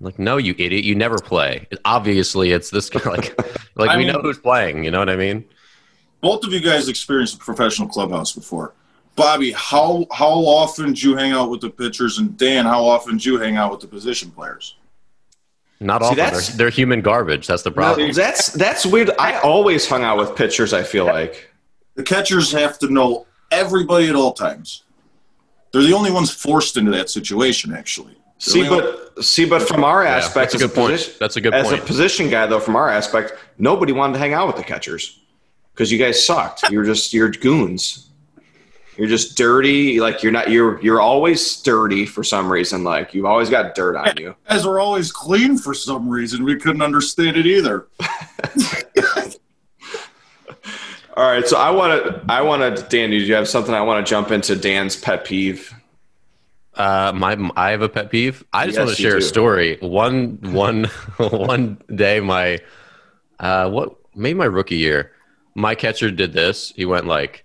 S1: Like, no, you idiot! You never play. Obviously, it's this guy. Like, like
S3: I
S1: we
S3: mean-
S1: know who's playing. You know what I mean?
S3: Both of you guys experienced a professional clubhouse before. Bobby, how how often do you hang out with the pitchers, and Dan, how often do you hang out with the position players?
S1: Not
S2: See,
S1: often. They're,
S2: that's-
S1: they're human garbage. That's the problem.
S2: No, that's that's weird. I always hung out with pitchers. I feel like.
S3: The catchers have to know everybody at all times. They're the only ones forced into that situation, actually.
S2: See,
S3: Really?
S2: but see, but from our
S1: Yeah,
S2: aspect,
S1: that's a
S2: as
S1: good point.
S2: position-
S1: That's a good
S2: as
S1: point.
S2: a position guy, though, from our aspect, nobody wanted to hang out with the catchers because you guys sucked. You're just you're goons. You're just dirty. Like you're not. You're you're always dirty for some reason. Like you've always got dirt on you.
S3: As we're always clean for some reason. We couldn't understand it either.
S2: All right, so I want to. I want to. Dan, do you have something? I want to jump into Dan's pet peeve.
S1: Uh, my I have a pet peeve. I just
S2: Yes,
S1: want to
S2: you
S1: share a story. One one one day, my uh, what maybe my rookie year, my catcher did this. He went like,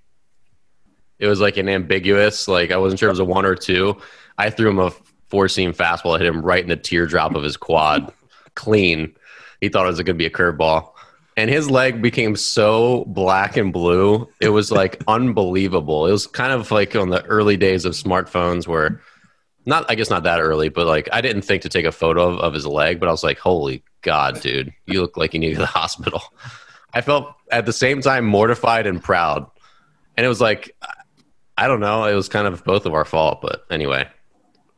S1: it was like an ambiguous. Like I wasn't sure it was a one or two. I threw him a four seam fastball. I hit him right in the teardrop of his quad, clean. He thought it was going to be a curveball. And his leg became so black and blue. It was like unbelievable. It was kind of like on the early days of smartphones where not I guess not that early, but like I didn't think to take a photo of, of his leg, but I was like, holy God, dude, you look like you need to go to the hospital. I felt at the same time mortified and proud. And it was like I don't know, it was kind of both of our fault, but anyway.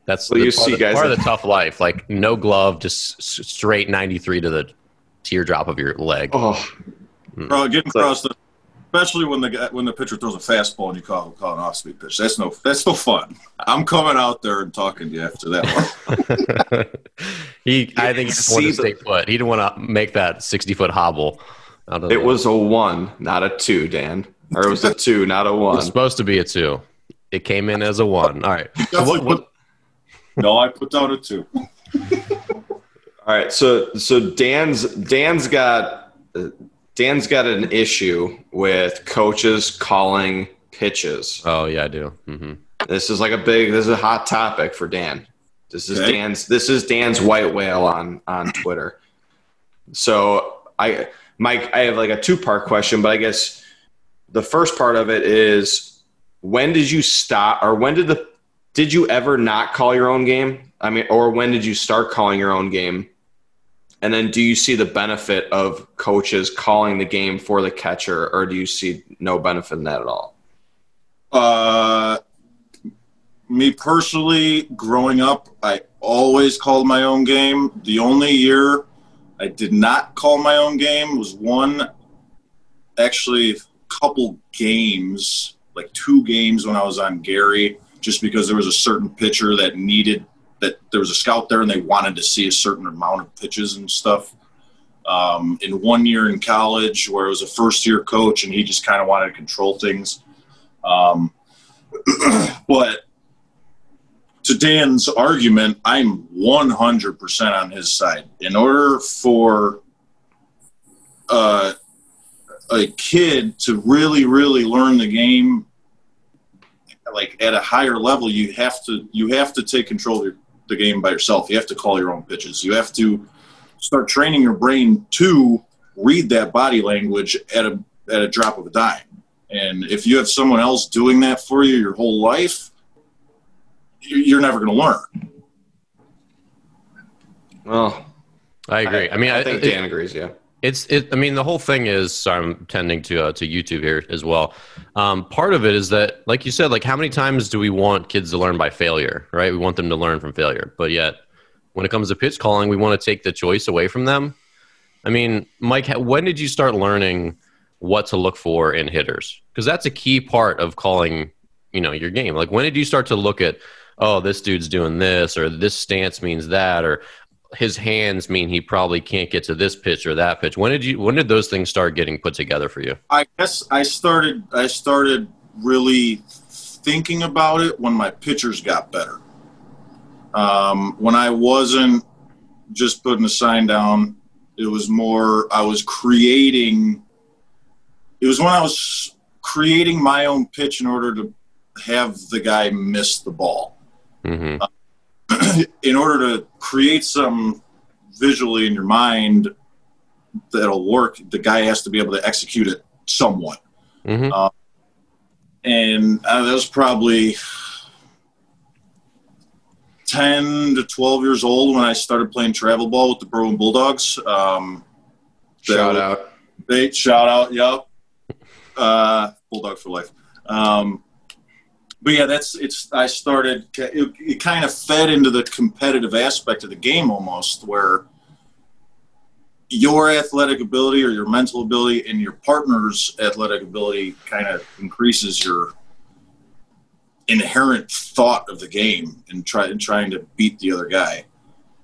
S1: That's
S2: Well,
S1: the
S2: you
S1: part,
S2: see,
S1: of,
S2: guys,
S1: part of the tough life. Like no glove, just straight 93 to the teardrop of your leg.
S2: Oh, hmm.
S3: Bro, getting
S2: So-
S3: across the, especially when the guy, when the pitcher throws a fastball and you call call an off speed pitch. That's no that's no fun. I'm coming out there and talking to you after that one.
S1: he, I think he just wanted to stay put. He didn't want to make that 60 foot hobble. Out of
S2: it
S1: the-
S2: was a one, not a two, Dan. Or it was a two, not a
S1: It
S2: one.
S1: was supposed to be a two. It came in as a one. All right. So what, what,
S3: no, I put down a two.
S2: All right, so so Dan's Dan's got Dan's got an issue with coaches calling pitches.
S1: oh yeah, I do. hmm
S2: This is like a big this is a hot topic for Dan. This is
S3: Okay.
S2: Dan's this is Dan's white whale on on Twitter. So I Mike, I have like a two part question, but I guess the first part of it is when did you stop or when did the did you ever not call your own game? I mean, or when did you start calling your own game? And then do you see the benefit of coaches calling the game for the catcher, or do you see no benefit in that at all?
S3: Uh, me personally, growing up, I always called my own game. The only year I did not call my own game was one, actually, couple games, like two games when I was on Gary, just because there was a certain pitcher that needed that there was a scout there and they wanted to see a certain amount of pitches and stuff. Um, in one year in college, where I was a first year coach and he just kind of wanted to control things. Um, but to Dan's argument, I'm 100% on his side. In order for uh, a kid to really, really learn the game, like at a higher level, you have to you have to take control of the game by yourself. You have to call your own pitches. You have to start training your brain to read that body language at a at a drop of a dime. And if you have someone else doing that for you your whole life, you're never going to learn.
S2: Well,
S1: I agree. I, mean,
S2: I
S1: I,
S2: think
S1: it-
S2: Dan agrees. Yeah.
S1: It's it. I mean, the whole thing is. Sorry, I'm tending to uh, to YouTube here as well. Um, part of it is that, like you said, like how many times do we want kids to learn by failure? Right? We want them to learn from failure, but yet when it comes to pitch calling, we want to take the choice away from them. I mean, Mike, when did you start learning what to look for in hitters? Because that's a key part of calling, you know, your game. Like, when did you start to look at, oh, this dude's doing this, or this stance means that, or his hands mean he probably can't get to this pitch or that pitch. When did you? When did those things start getting put together for you?
S3: I guess I started I started really thinking about it when my pitchers got better. Um, when I wasn't just putting a sign down, it was more I was creating. It was when I was creating my own pitch in order to have the guy miss the ball.
S1: Hmm
S3: in order to create some visually in your mind that'll work, the guy has to be able to execute it somewhat.
S1: Mhm.
S3: Uh, and uh, that was probably 10 to 12 years old when I started playing travel ball with the Berlin Bulldogs. Um,
S2: Shout out.
S3: they shout out, yep. Uh, Bulldog for life. Um, but yeah, that's it's. I started. It, it kind of fed into the competitive aspect of the game almost, where your athletic ability or your mental ability and your partner's athletic ability kind of increases your inherent thought of the game and try and trying to beat the other guy.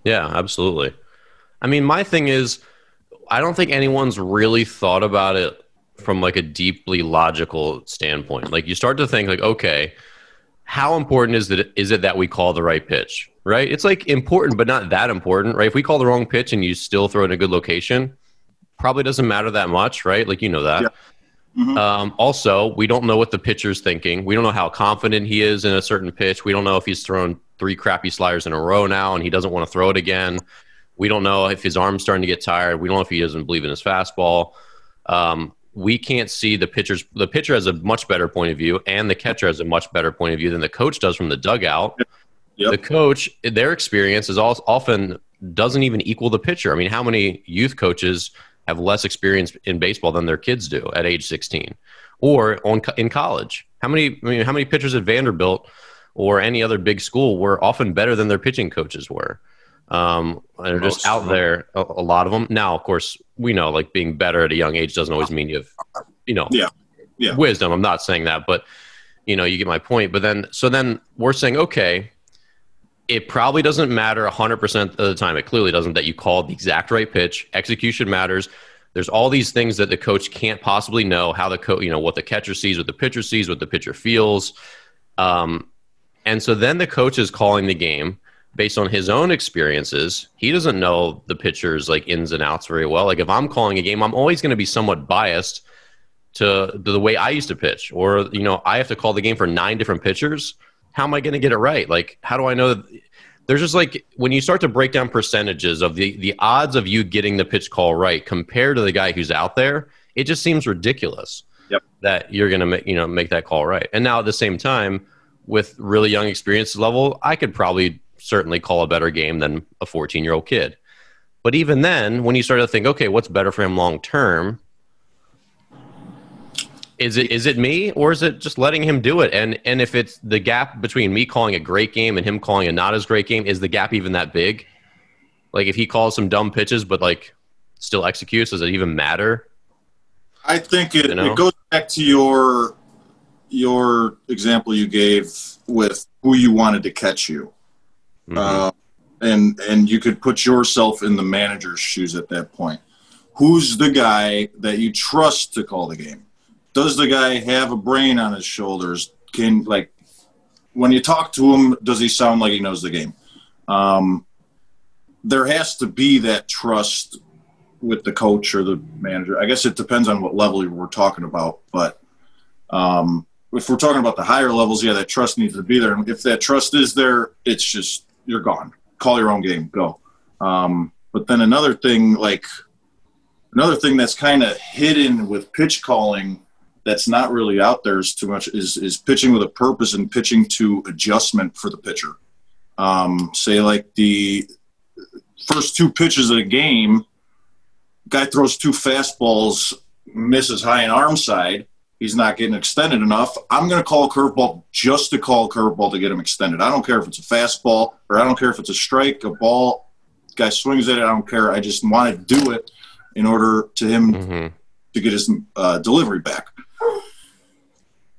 S1: Yeah, absolutely. I mean, my thing is, I don't think anyone's really thought about it from like a deeply logical standpoint. Like you start to think like, okay, how important is it is it that we call the right pitch? Right? It's like important, but not that important, right? If we call the wrong pitch and you still throw it in a good location, probably doesn't matter that much, right? Like you know that.
S3: Yeah. Mhm.
S1: Um, also, we don't know what the pitcher's thinking. We don't know how confident he is in a certain pitch. We don't know if he's thrown three crappy sliders in a row now and he doesn't want to throw it again. We don't know if his arm's starting to get tired. We don't know if he doesn't believe in his fastball. Um, we can't see the pitcher's. The pitcher has a much better point of view, and the catcher has a much better point of view than the coach does from the dugout.
S3: Yep.
S1: The coach, their experience is al- often doesn't even equal the pitcher. I mean, how many youth coaches have less experience in baseball than their kids do at age 16 or on in college? How many? I mean, how many pitchers at Vanderbilt or any other big school were often better than their pitching coaches were? Um, and they're just out there. A, a lot of them. Now, of course, we know like being better at a young age doesn't always mean you have, you know,
S3: Yeah. Yeah.
S1: wisdom. I'm not saying that, but you know, you get my point. But then, so then we're saying, okay, it probably doesn't matter 100% of the time. It clearly doesn't that you call the exact right pitch. Execution matters. There's all these things that the coach can't possibly know how the coach, you know, what the catcher sees, what the pitcher sees, what the pitcher feels. Um, and so then the coach is calling the game based on his own experiences. He doesn't know the pitcher's like ins and outs very well. Like if I'm calling a game, I'm always going to be somewhat biased to the way I used to pitch, or you know, I have to call the game for nine different pitchers. How am I going to get it right? Like, how do I know? That, there's just like when you start to break down percentages of the the odds of you getting the pitch call right compared to the guy who's out there, it just seems ridiculous.
S3: Yep.
S1: That you're going to make you know make that call right. And now at the same time, with really young experience level, I could probably certainly call a better game than a 14 year old kid. But even then, when you start to think, okay, what's better for him long term? Is it is it me or is it just letting him do it? And and if it's the gap between me calling a great game and him calling a not as great game, is the gap even that big? Like if he calls some dumb pitches but like still executes, does it even matter?
S3: I think it,
S1: You know?
S3: it goes back to your your example you gave with who you wanted to catch you,
S1: Mhm.
S3: uh, and and you could put yourself in the manager's shoes at that point. Who's the guy that you trust to call the game? Does the guy have a brain on his shoulders? Can like when you talk to him, does he sound like he knows the game? Um, there has to be that trust with the coach or the manager. I guess it depends on what level we're talking about, but um, if we're talking about the higher levels, yeah, that trust needs to be there. And if that trust is there, it's just you're gone. Call your own game, go. Um, but then another thing, like another thing that's kind of hidden with pitch calling, that's not really out there is too much is is pitching with a purpose and pitching to adjustment for the pitcher. Um, say like the first two pitches of the game, guy throws two fastballs, misses high and arm side. He's not getting extended enough. I'm going to call a curveball just to call a curveball to get him extended. I don't care if it's a fastball or I don't care if it's a strike, a ball. Guy swings at it. I don't care. I just want to do it in order to him
S1: Mhm.
S3: to get his uh, delivery back.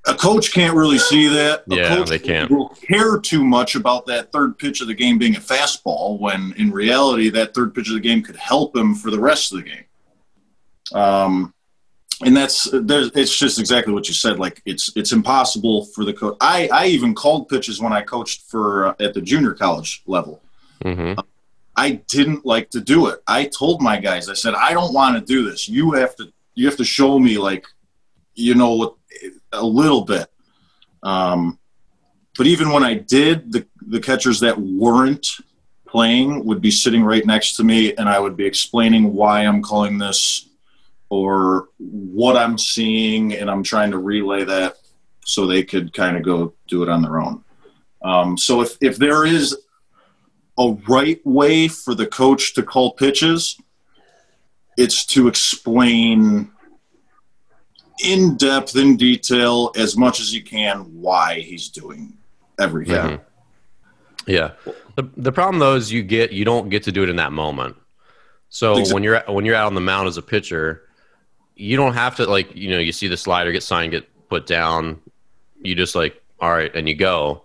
S3: A coach can't really see that. A
S1: Yeah,
S3: coach
S1: they can't.
S3: Will care too much about that third pitch of the game being a fastball when in reality that third pitch of the game could help him for the rest of the game. Um, and that's there's it's just exactly what you said. Like it's it's impossible for the coach. I I even called pitches when I coached for uh, at the junior college level.
S1: Mhm.
S3: I didn't like to do it. I told my guys, I said, I don't want to do this. You have to, you have to show me like, you know, what a little bit. Um, but even when I did, the the catchers that weren't playing would be sitting right next to me, and I would be explaining why I'm calling this or what I'm seeing, and I'm trying to relay that so they could kind of go do it on their own. Um, so if if there is a right way for the coach to call pitches, it's to explain in depth, in detail, as much as you can why he's doing everything.
S1: Yeah. Yeah. The the problem though is you get you don't get to do it in that moment. So when you're when you're out on the mound as a pitcher, you don't have to like you know you see the slider get signed get put down, you just like all right and you go.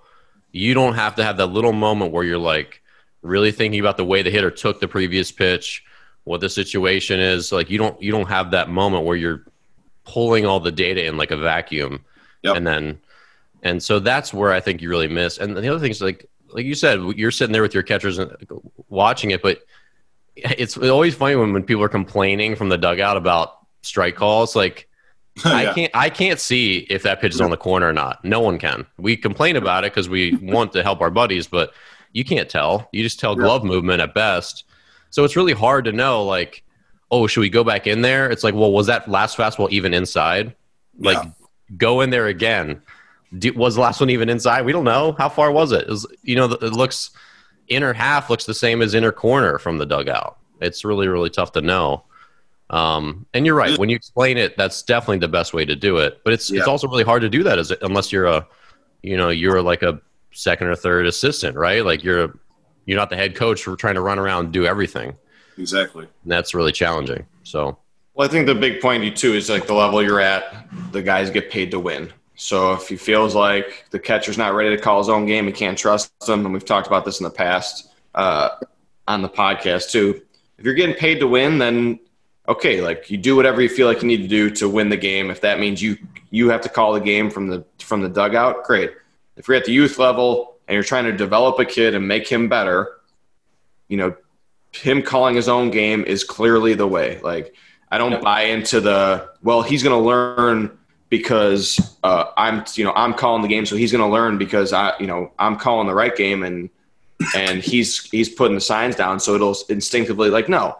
S1: You don't have to have that little moment where you're like really thinking about the way the hitter took the previous pitch, what the situation is. Like you don't you don't have that moment where you're pulling all the data in like a vacuum,
S3: Yep.
S1: and then and so that's where I think you really miss. And the other thing is like like you said, you're sitting there with your catchers and watching it, but it's always funny when, when people are complaining from the dugout about strike calls. Like I can't I can't see if that pitch is on the corner or not. No one can. We complain about it because we want to help our buddies, but you can't tell. You just tell
S3: Yeah.
S1: glove movement at best. So it's really hard to know. Like, oh, should we go back in there? It's like, well, was that last fastball even inside? Like,
S3: Yeah.
S1: go in there again. Do, was the last one even inside? We don't know. How far was it? It was, you know, it looks inner half looks the same as inner corner from the dugout. It's really, really tough to know. Um, and you're right. When you explain it, that's definitely the best way to do it. But it's it's also really hard to do that as unless you're a, you know, you're like a second or third assistant, right? Like you're you're not the head coach for trying to run around and do everything.
S3: exactly.
S1: And that's really challenging. So
S2: Well, I think the big point you too is like the level you're at. The guys get paid to win. So if he feels like the catcher's not ready to call his own game, he can't trust them, and we've talked about this in the past uh, on the podcast too. If you're getting paid to win, then okay, like you do whatever you feel like you need to do to win the game. If that means you you have to call the game from the from the dugout, great. If you're at the youth level and you're trying to develop a kid and make him better, you know, him calling his own game is clearly the way. Like I don't buy into the well, he's going to learn because uh, I'm you know I'm calling the game, so he's going to learn because I you know I'm calling the right game and and he's he's putting the signs down, so it'll instinctively like no.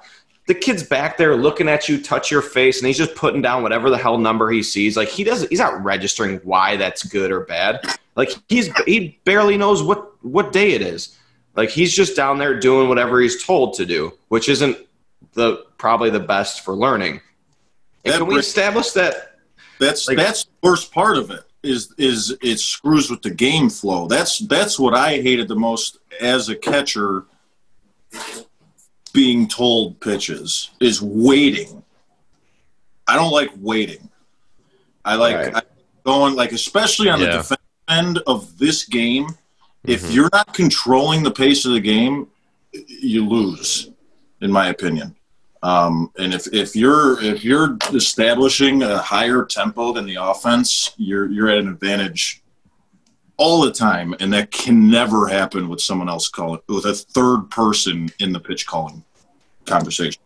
S2: The kid's back there looking at you, touch your face, and he's just putting down whatever the hell number he sees. Like he doesn't, he's not registering why that's good or bad. Like he's he barely knows what what day it is. Like he's just down there doing whatever he's told to do, which isn't the probably the best for learning. And
S3: That
S2: can we establish that?
S3: That's
S2: Like-
S3: that's the worst part of it is is it screws with the game flow. That's that's what I hated the most as a catcher being told pitches is waiting. I don't like waiting. I like
S2: Right.
S3: I, going like especially on the
S1: Yeah.
S3: defense end of this game. If
S1: Mhm.
S3: you're not controlling the pace of the game, you lose, in my opinion. Um, and if, if you're if you're establishing a higher tempo than the offense, you're you're at an advantage all the time, and that can never happen with someone else calling with a third person in the pitch calling conversation.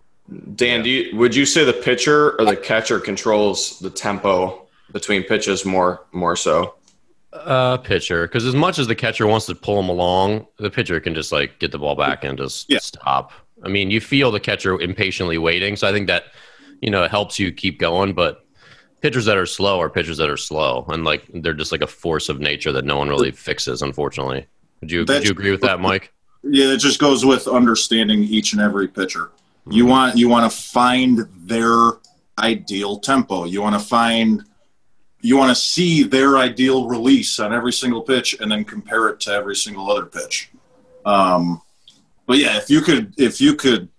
S2: Dan, do you, would you say the pitcher or the catcher controls the tempo between pitches more more so?
S1: Uh, pitcher, because as much as the catcher wants to pull him along, the pitcher can just like get the ball back and just
S3: Yeah.
S1: stop. I mean, you feel the catcher impatiently waiting, so I think that you know it helps you keep going. But pitchers that are slow are pitchers that are slow, and like they're just like a force of nature that no one really fixes. Unfortunately, would you would you agree with that, Mike?
S3: Yeah, it just goes with understanding each and every pitcher. You want you want to find their ideal tempo. You want to find you want to see their ideal release on every single pitch and then compare it to every single other pitch. Um, but yeah, if you could if you could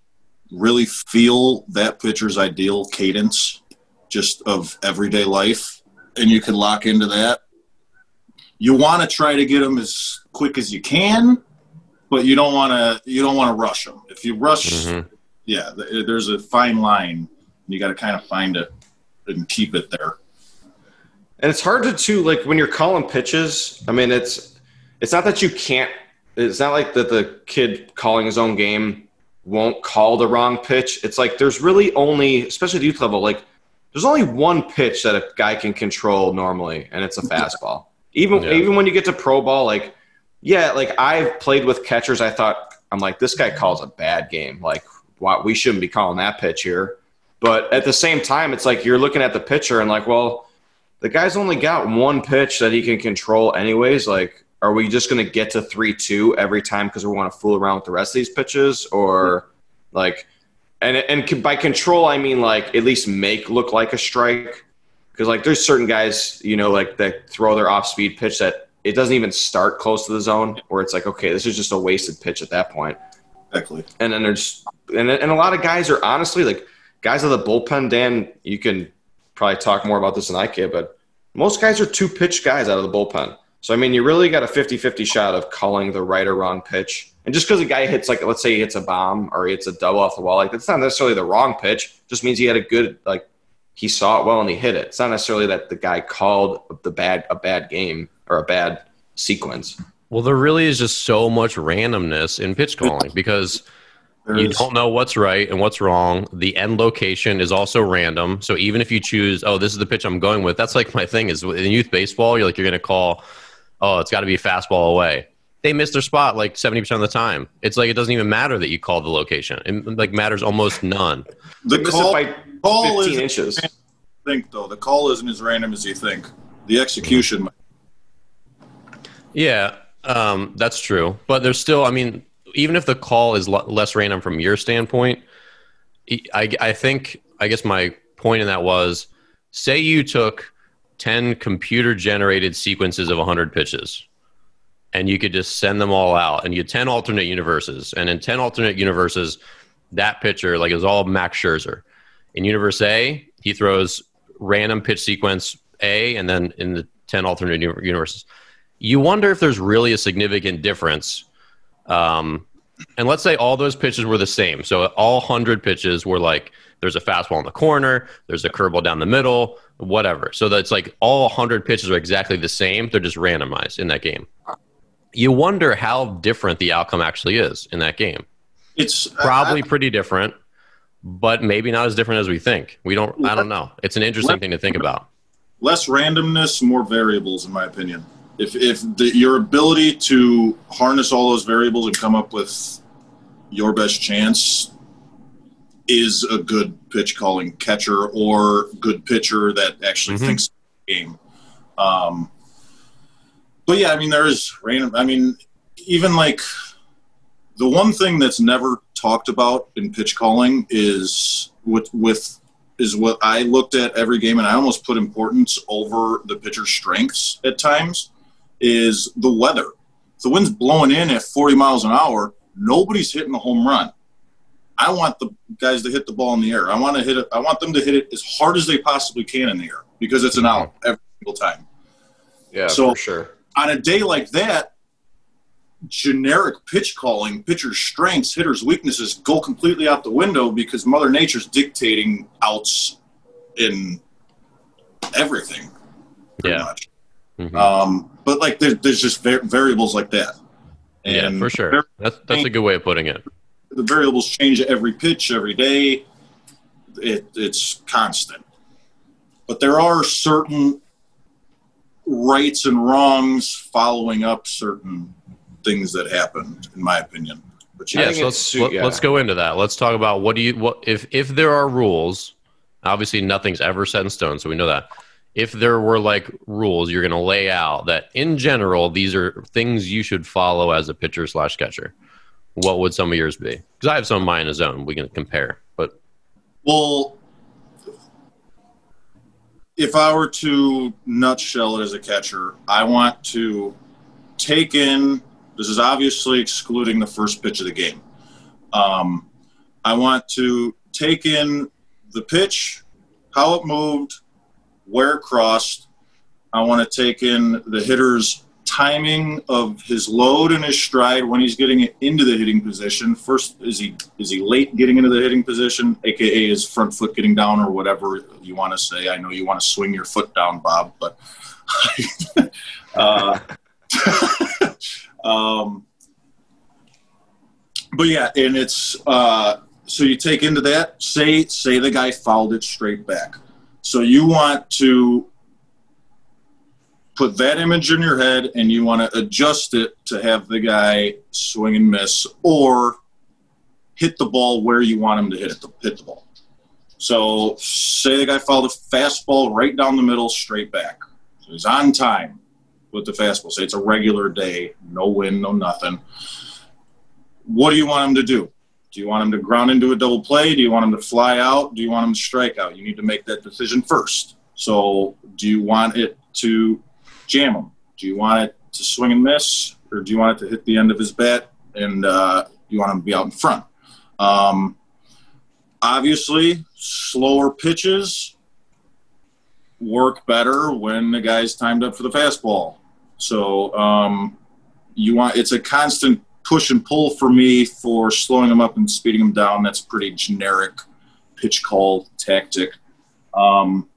S3: really feel that pitcher's ideal cadence just of everyday life and you can lock into that, you want to try to get them as quick as you can but you don't want to you don't want to rush them. If you rush,
S1: Mhm.
S3: yeah, th- there's a fine line. You got to kind of find it and keep it there.
S2: And it's hard to too like when you're calling pitches. I mean, it's it's not that you can't. It's not like that the kid calling his own game won't call the wrong pitch. It's like there's really only, especially at youth level, like there's only one pitch that a guy can control normally, and it's a fastball. Even
S1: Yeah.
S2: even when you get to pro ball, like yeah, like I've played with catchers. I thought I'm like this guy calls a bad game. Like why we shouldn't be calling that pitch here. But at the same time, it's like you're looking at the pitcher and like, well, the guy's only got one pitch that he can control anyways. Like, are we just going to get to three two every time because we want to fool around with the rest of these pitches, or like, and and by control I mean like at least make look like a strike. Because like there's certain guys you know like that throw their off speed pitch that it doesn't even start close to the zone where it's like okay this is just a wasted pitch at that point.
S3: Exactly.
S2: and then there's and, and a lot of guys are honestly like guys of the bullpen dan you can probably talk more about this than i can but most guys are two pitch guys out of the bullpen so i mean you really got a 50-50 shot of calling the right or wrong pitch. And just because a guy hits like let's say he hits a bomb or he hits a double off the wall like that's not necessarily the wrong pitch. Just means he had a good like he saw it well and he hit it. It's not necessarily that the guy called the bad a bad game or a bad sequence.
S1: Well, there really is just so much randomness in pitch calling because you don't know what's right and what's wrong. The end location is also random. So even if you choose, oh, this is the pitch I'm going with, that's like my thing is in youth baseball, you're like, you're going to call, oh, it's got to be a fastball away. They miss their spot like 70% of the time. It's like it doesn't even matter that you called the location. It like matters almost none.
S3: the
S2: He
S3: call,
S2: it by
S3: call
S2: 15
S3: is
S2: inches
S3: think though. The call isn't as random as you think. The execution.
S1: Yeah, um, that's true. But there's still, I mean, even if the call is l- less random from your standpoint, I, I think, I guess my point in that was say you took 10 computer generated sequences of 100 pitches and you could just send them all out and you had 10 alternate universes. And in 10 alternate universes, that pitcher, like it was all Max Scherzer. In universe A, he throws random pitch sequence A, and then in the 10 alternate universes, you wonder if there's really a significant difference. Um, and let's say all those pitches were the same. So all 100 pitches were like there's a fastball in the corner, there's a curveball down the middle, whatever. So that's like all 100 pitches are exactly the same. They're just randomized in that game. You wonder how different the outcome actually is in that game.
S3: It's uh,
S1: Probably pretty different, but maybe not as different as we think. We don't. I don't know. It's an interesting thing to think about.
S3: less randomness, more variables, in my opinion. If if the, your ability to harness all those variables and come up with your best chance is a good pitch calling catcher or good pitcher that actually
S1: Mhm.
S3: thinks the game. Um, but yeah, I mean, there is random. I mean, even like the one thing that's never talked about in pitch calling is with with is what I looked at every game, and I almost put importance over the pitcher's strengths at times. Is the weather? If the wind's blowing in at 40 miles an hour, nobody's hitting a home run. I want the guys to hit the ball in the air. I want to hit it. I want them to hit it as hard as they possibly can in the air because it's an out every single time.
S2: yeah
S3: So-
S2: for sure
S3: On a day like that, generic pitch calling, pitcher's strengths, hitter's weaknesses go completely out the window because Mother Nature's dictating outs in everything.
S1: Yeah.
S3: much.
S1: Mhm.
S3: Um, but like there, there's just var- variables like that.
S1: yeah,
S3: And
S1: for sure. That's that's a good way of putting it.
S3: The variables change every pitch, every day. It, it's constant. But there are certain rights and wrongs following up certain things that happened, in my opinion. But
S2: I
S3: yeah,
S1: Yes,
S2: think
S1: let's
S2: it's-
S1: let,
S2: yeah.
S1: us go into that. Let's talk about what do you what if if there are rules. Obviously, nothing's ever set in stone, so we know that. If there were like rules you're going to lay out that in general these are things you should follow as a pitcher slash catcher, what would some of yours be? Because I have some of mine in a zone. We can compare, but
S3: Well, if I were to nutshell it as a catcher, I want to take in. This is obviously excluding the first pitch of the game. Um, I want to take in the pitch, how it moved, where crossed. I want to take in the hitter's timing of his load and his stride when he's getting it into the hitting position. First, is he is he late getting into the hitting position, aka his front foot getting down, or whatever you want to say. I know you want to swing your foot down, Bob, but uh, um, but yeah, and it's uh, so you take into that. Say say the guy fouled it straight back. So you want to put that image in your head and you want to adjust it to have the guy swing and miss or hit the ball where you want him to hit it, hit the ball. So say the guy fouled a fastball right down the middle, straight back. So he's on time with the fastball. Say it's a regular day, no wind, no nothing. What do you want him to do? Do you want him to ground into a double play? Do you want him to fly out? Do you want him to strike out? You need to make that decision first. So do you want it to jam him? Do you want it to swing and miss? Or do you want it to hit the end of his bat and uh, you want him to be out in front? Um, obviously, slower pitches work better when the guy's timed up for the fastball. So um, you want it's a constant push and pull for me for slowing them up and speeding them down. That's pretty generic pitch call tactic. Um,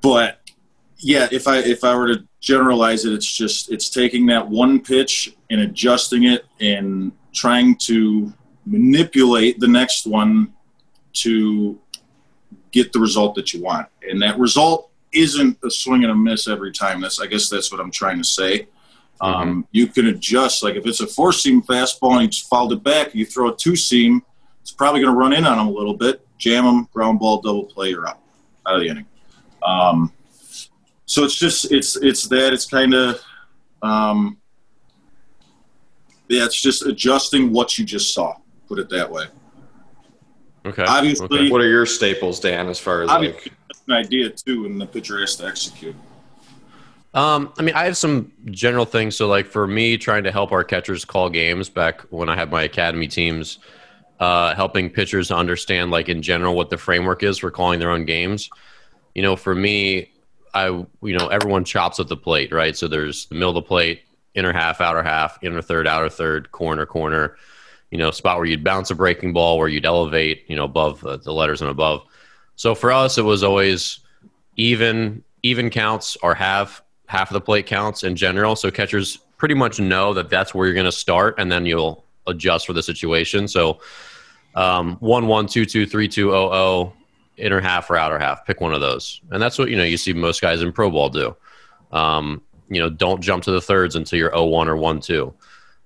S3: but yeah, if I if I were to generalize it, it's just it's taking that one pitch and adjusting it and trying to manipulate the next one to get the result that you want. And that result isn't a swing and a miss every time. That's I guess that's what I'm trying to say. Um, mm-hmm. Um, you can adjust. Like if it's a four seam fastball and you fouled it back, you throw a two seam, it's probably going to run in on him a little bit, jam him, ground ball, double play, you're out, out of the inning. Um, so it's just it's it's that it's kind of um, yeah, it's just adjusting what you just saw. Put it that way.
S1: Okay.
S2: Obviously, okay. what are your staples, Dan? As far as like
S3: an idea too, and the pitcher has to execute.
S1: Um, I mean, I have some general things. So, like for me, trying to help our catchers call games back when I had my academy teams, uh, helping pitchers understand, like in general, what the framework is for calling their own games. You know, for me, I you know everyone chops at the plate, right? So there's the middle of the plate, inner half, outer half, inner third, outer third, corner, corner. You know, spot where you'd bounce a breaking ball, where you'd elevate, you know, above uh, the letters and above. So for us, it was always even even counts or half half of the plate counts in general. So catchers pretty much know that that's where you're going to start, and then you'll adjust for the situation. So um, one one two two three two oh oh inner half or outer half. Pick one of those, and that's what you know. You see most guys in pro ball do. Um, you know, don't jump to the thirds until you're 0-1 or 1-2.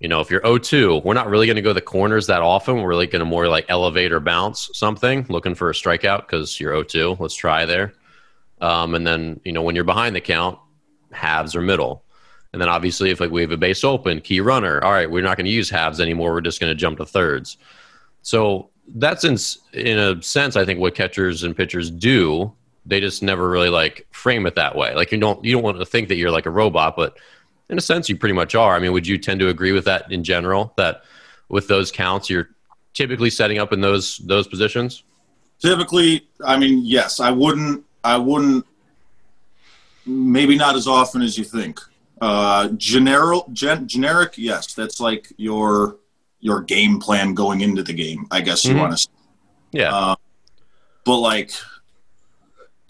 S1: You know, if you're 0-2, we're not really going to go the corners that often. We're really going to more like elevate or bounce something, looking for a strikeout because you're 0-2. Let's try there. Um, and then you know when you're behind the count, halves or middle. And then obviously, if like we have a base open, key runner, all right, we're not going to use halves anymore. We're just going to jump to thirds. So that's in in a sense, I think what catchers and pitchers do. They just never really like frame it that way. Like you don't you don't want to think that you're like a robot, but in a sense, you pretty much are. I mean, would you tend to agree with that in general? That with those counts, you're typically setting up in those those positions.
S3: Typically, I mean, yes, I wouldn't. I wouldn't maybe not as often as you think. Uh, general, gen, generic, yes, that's like your your game plan going into the game. I guess you mm-hmm. want to.
S1: Yeah. Uh,
S3: but like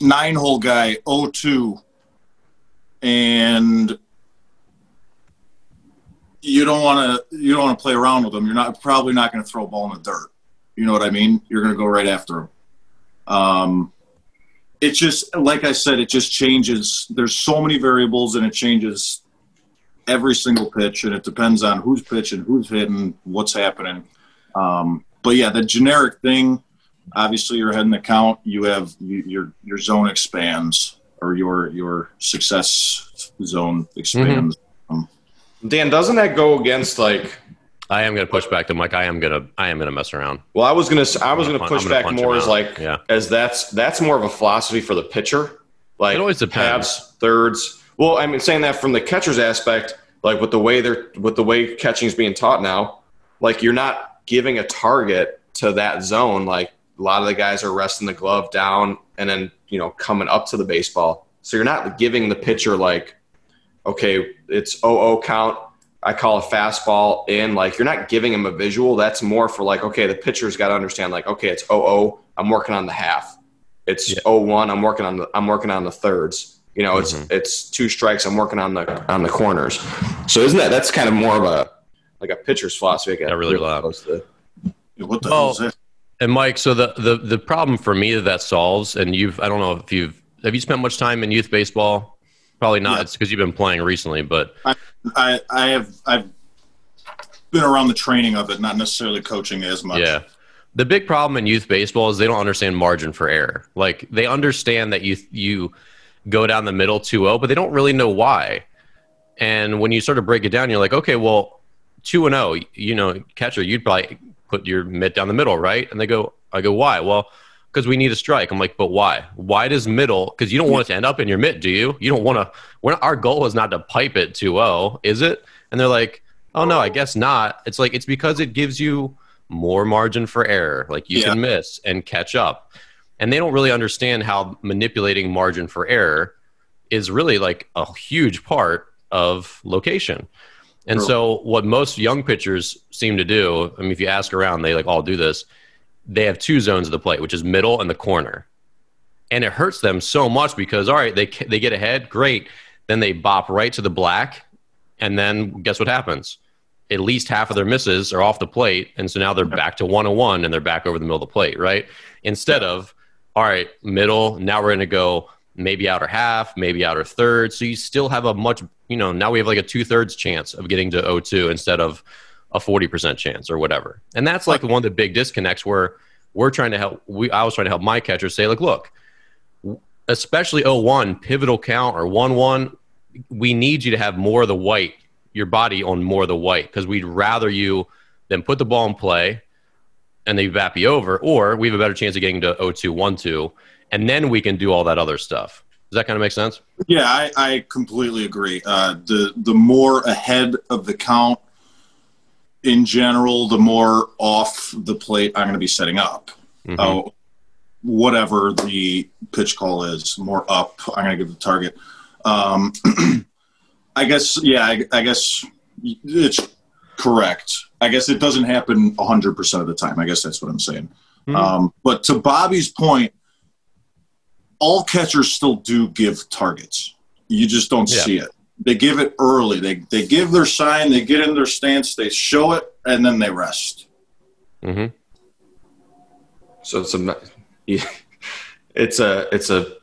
S3: nine hole guy, 0-2, and you don't want to you don't want to play around with them. You're not probably not going to throw a ball in the dirt. You know what I mean? You're going to go right after them. Um, it just like I said, it just changes. There's so many variables, and it changes every single pitch, and it depends on who's pitching, who's hitting, what's happening. Um, but yeah, the generic thing. Obviously, you're heading the count. You have you, your your zone expands, or your your success zone expands. Mm-hmm. Um,
S2: Dan, doesn't that go against like
S1: I am going to push back to Mike. I am going to I am going to mess around.
S2: Well, I was going to I was going to push back more as like yeah. as that's that's more of a philosophy for the pitcher. Like
S1: it always depends.
S2: Halves, thirds. Well, I'm saying that from the catcher's aspect, like with the way they're with the way catching is being taught now, like you're not giving a target to that zone. Like a lot of the guys are resting the glove down and then you know coming up to the baseball. So you're not giving the pitcher like, okay, it's 0-0 count I call a fastball in, like you're not giving him a visual. That's more for like, okay, the pitcher's got to understand, like, okay, it's 0 I'm working on the half. It's yeah. 1 I'm working on the I'm working on the thirds. You know, it's mm-hmm. it's two strikes. I'm working on the on the corners. So isn't that that's kind of more of a like a pitcher's philosophy?
S1: I really loud.
S3: To, what the
S1: well, hell is that? And Mike, so the, the the problem for me that that solves, and you've I don't know if you've have you spent much time in youth baseball? Probably not.
S3: Yeah.
S1: It's because you've been playing recently, but
S3: I, I have I've been around the training of it, not necessarily coaching as much.
S1: Yeah. The big problem in youth baseball is they don't understand margin for error. Like they understand that you you go down the middle 2-0, but they don't really know why. And when you sort of break it down, you're like, okay, well, 2 and 0, you know, catcher, you'd probably put your mitt down the middle, right? And they go, I go, why? Well, because we need a strike. I'm like, but why? Why does middle? Because you don't want it to end up in your mitt, do you? You don't want to. We're not, our goal is not to pipe it 2-0, is it? And they're like, oh no, I guess not. It's like it's because it gives you more margin for error. Like you
S3: Yeah.
S1: can miss and catch up. And they don't really understand how manipulating margin for error is really like a huge part of location. And so what most young pitchers seem to do, I mean if you ask around, they like all do this. They have two zones of the plate, which is middle and the corner. And it hurts them so much because all right, they they get ahead, great. Then they bop right to the black and then guess what happens? At least half of their misses are off the plate, and so now they're back to one on one, and they're back over the middle of the plate, right? Instead of, all right, middle. Now we're going to go maybe outer half, maybe outer third. So you still have a much, you know, now we have like a two thirds chance of getting to 0-2 instead of a 40% chance or whatever. And that's like one of the big disconnects where we're trying to help. We I was trying to help my catchers say, like, look, especially 0-1 pivotal count or 1-1 we need you to have more of the white your body on more of the white because we'd rather you than put the ball in play and they you over or we have a better chance of getting to 0-2 1-2 and then we can do all that other stuff does that kind of make sense
S3: Yeah, I, I completely agree. Uh, the the more ahead of the count in general, the more off the plate I'm going to be setting up.
S1: Mhm.
S3: Oh, whatever the pitch call is, more up. I'm going to give the target. Um, I guess, yeah, I, I guess it's correct. I guess it doesn't happen 100% of the time. I guess that's what I'm saying.
S1: Mhm.
S3: Um, but to Bobby's point, all catchers still do give targets. You just don't
S1: Yeah.
S3: see it. They give it early. They they give their sign. They get in their stance. They show it, and then they rest.
S1: Mm-hmm.
S2: So it's a it's a it's a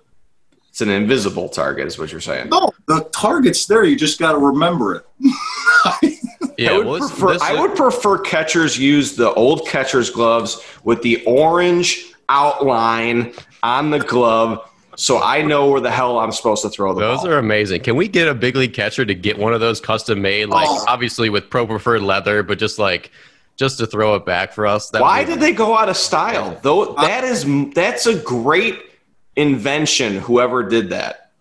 S2: it's an invisible target, is what you're saying.
S3: No, the target's there. You just got to remember it.
S1: yeah
S2: I would,
S1: well,
S2: prefer,
S1: this
S2: I would prefer catchers use the old catcher's gloves with the orange outline on the glove so I know where the hell I'm supposed to throw the
S1: those
S2: ball.
S1: are amazing can we get a big league catcher to get one of those custom made like
S3: Oh.
S1: obviously with pro preferred leather but just like just to throw it back for us
S2: Why did they go out of style? Though that is that's a great invention. Whoever did that,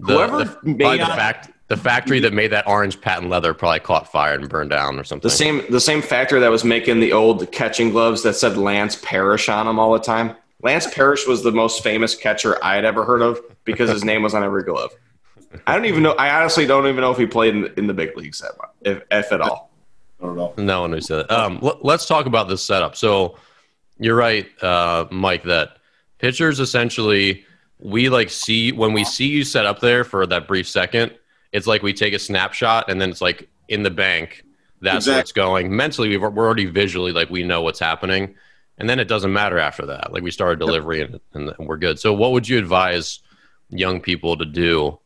S1: the,
S2: whoever
S1: the,
S2: made
S1: the fact the factory that made that orange patent leather probably caught fire and burned down or something
S2: the same the same factory that was making the old catching gloves that said Lance Parrish on them all the time. Lance Parrish was the most famous catcher I had ever heard of because his name was on every glove. I don't even know. I honestly don't even know if he played in, in the big leagues that much, if, if at all.
S3: I don't know.
S1: No one knows that. Um, l- let's talk about this setup. So you're right, uh, Mike. That pitchers essentially we like see when we see you set up there for that brief second. It's like we take a snapshot and then it's like in the bank. That's where
S3: Exactly.
S1: it's going. Mentally, we've, we're already visually like we know what's happening, and then it doesn't matter after that. Like we started delivery and, and we're good. So, what would you advise young people to do?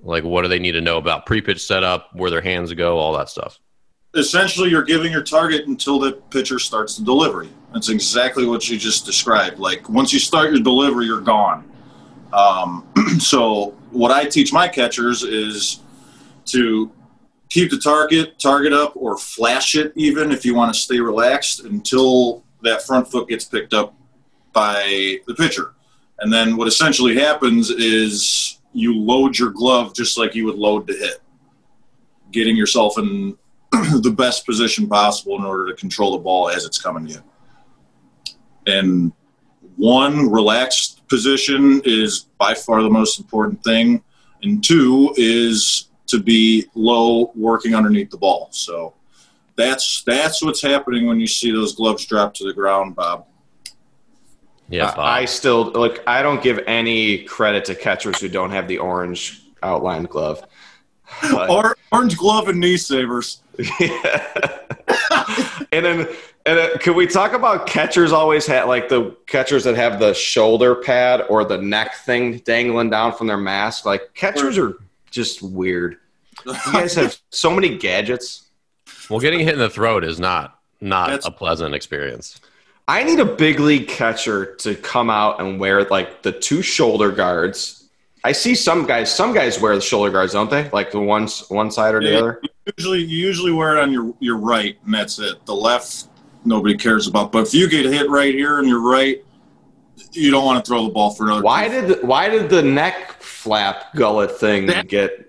S1: Like, what do they need to know about pre-pitch setup, where their hands go, all that stuff?
S3: essentially you're giving your target until the pitcher starts the delivery. That's exactly what you just described. Like once you start your delivery, you're gone. Um, so what I teach my catchers is to keep the target target up or flash it even if you want to stay relaxed until that front foot gets picked up by the pitcher. And then what essentially happens is you load your glove just like you would load to hit, getting yourself in the best position possible in order to control the ball as it's coming to you. And one, relaxed position is by far the most important thing. And two is to be low working underneath the ball. So that's that's what's happening when you see those gloves drop to the ground, Bob.
S1: Yeah,
S2: I, I still look. I don't give any credit to catchers who don't have the orange outlined glove. But-
S3: Or, orange glove and knee savers. Yeah.
S2: and then, and then, can we talk about catchers always have like the catchers that have the shoulder pad or the neck thing dangling down from their mask? Like catchers are just weird. You guys have so many gadgets.
S1: Well, getting hit in the throat is not not
S3: That's-
S1: a pleasant experience.
S2: I need a big league catcher to come out and wear like the two shoulder guards. I see some guys. Some guys wear the shoulder guards, don't they? Like the one one side or the
S3: Yeah.
S2: other.
S3: Usually, you usually wear it on your your right, and that's it. The left, nobody cares about. But if you get hit right here and you're right, you don't want to throw the ball for another.
S2: Why did why did the neck flap gullet thing
S3: That-
S2: get?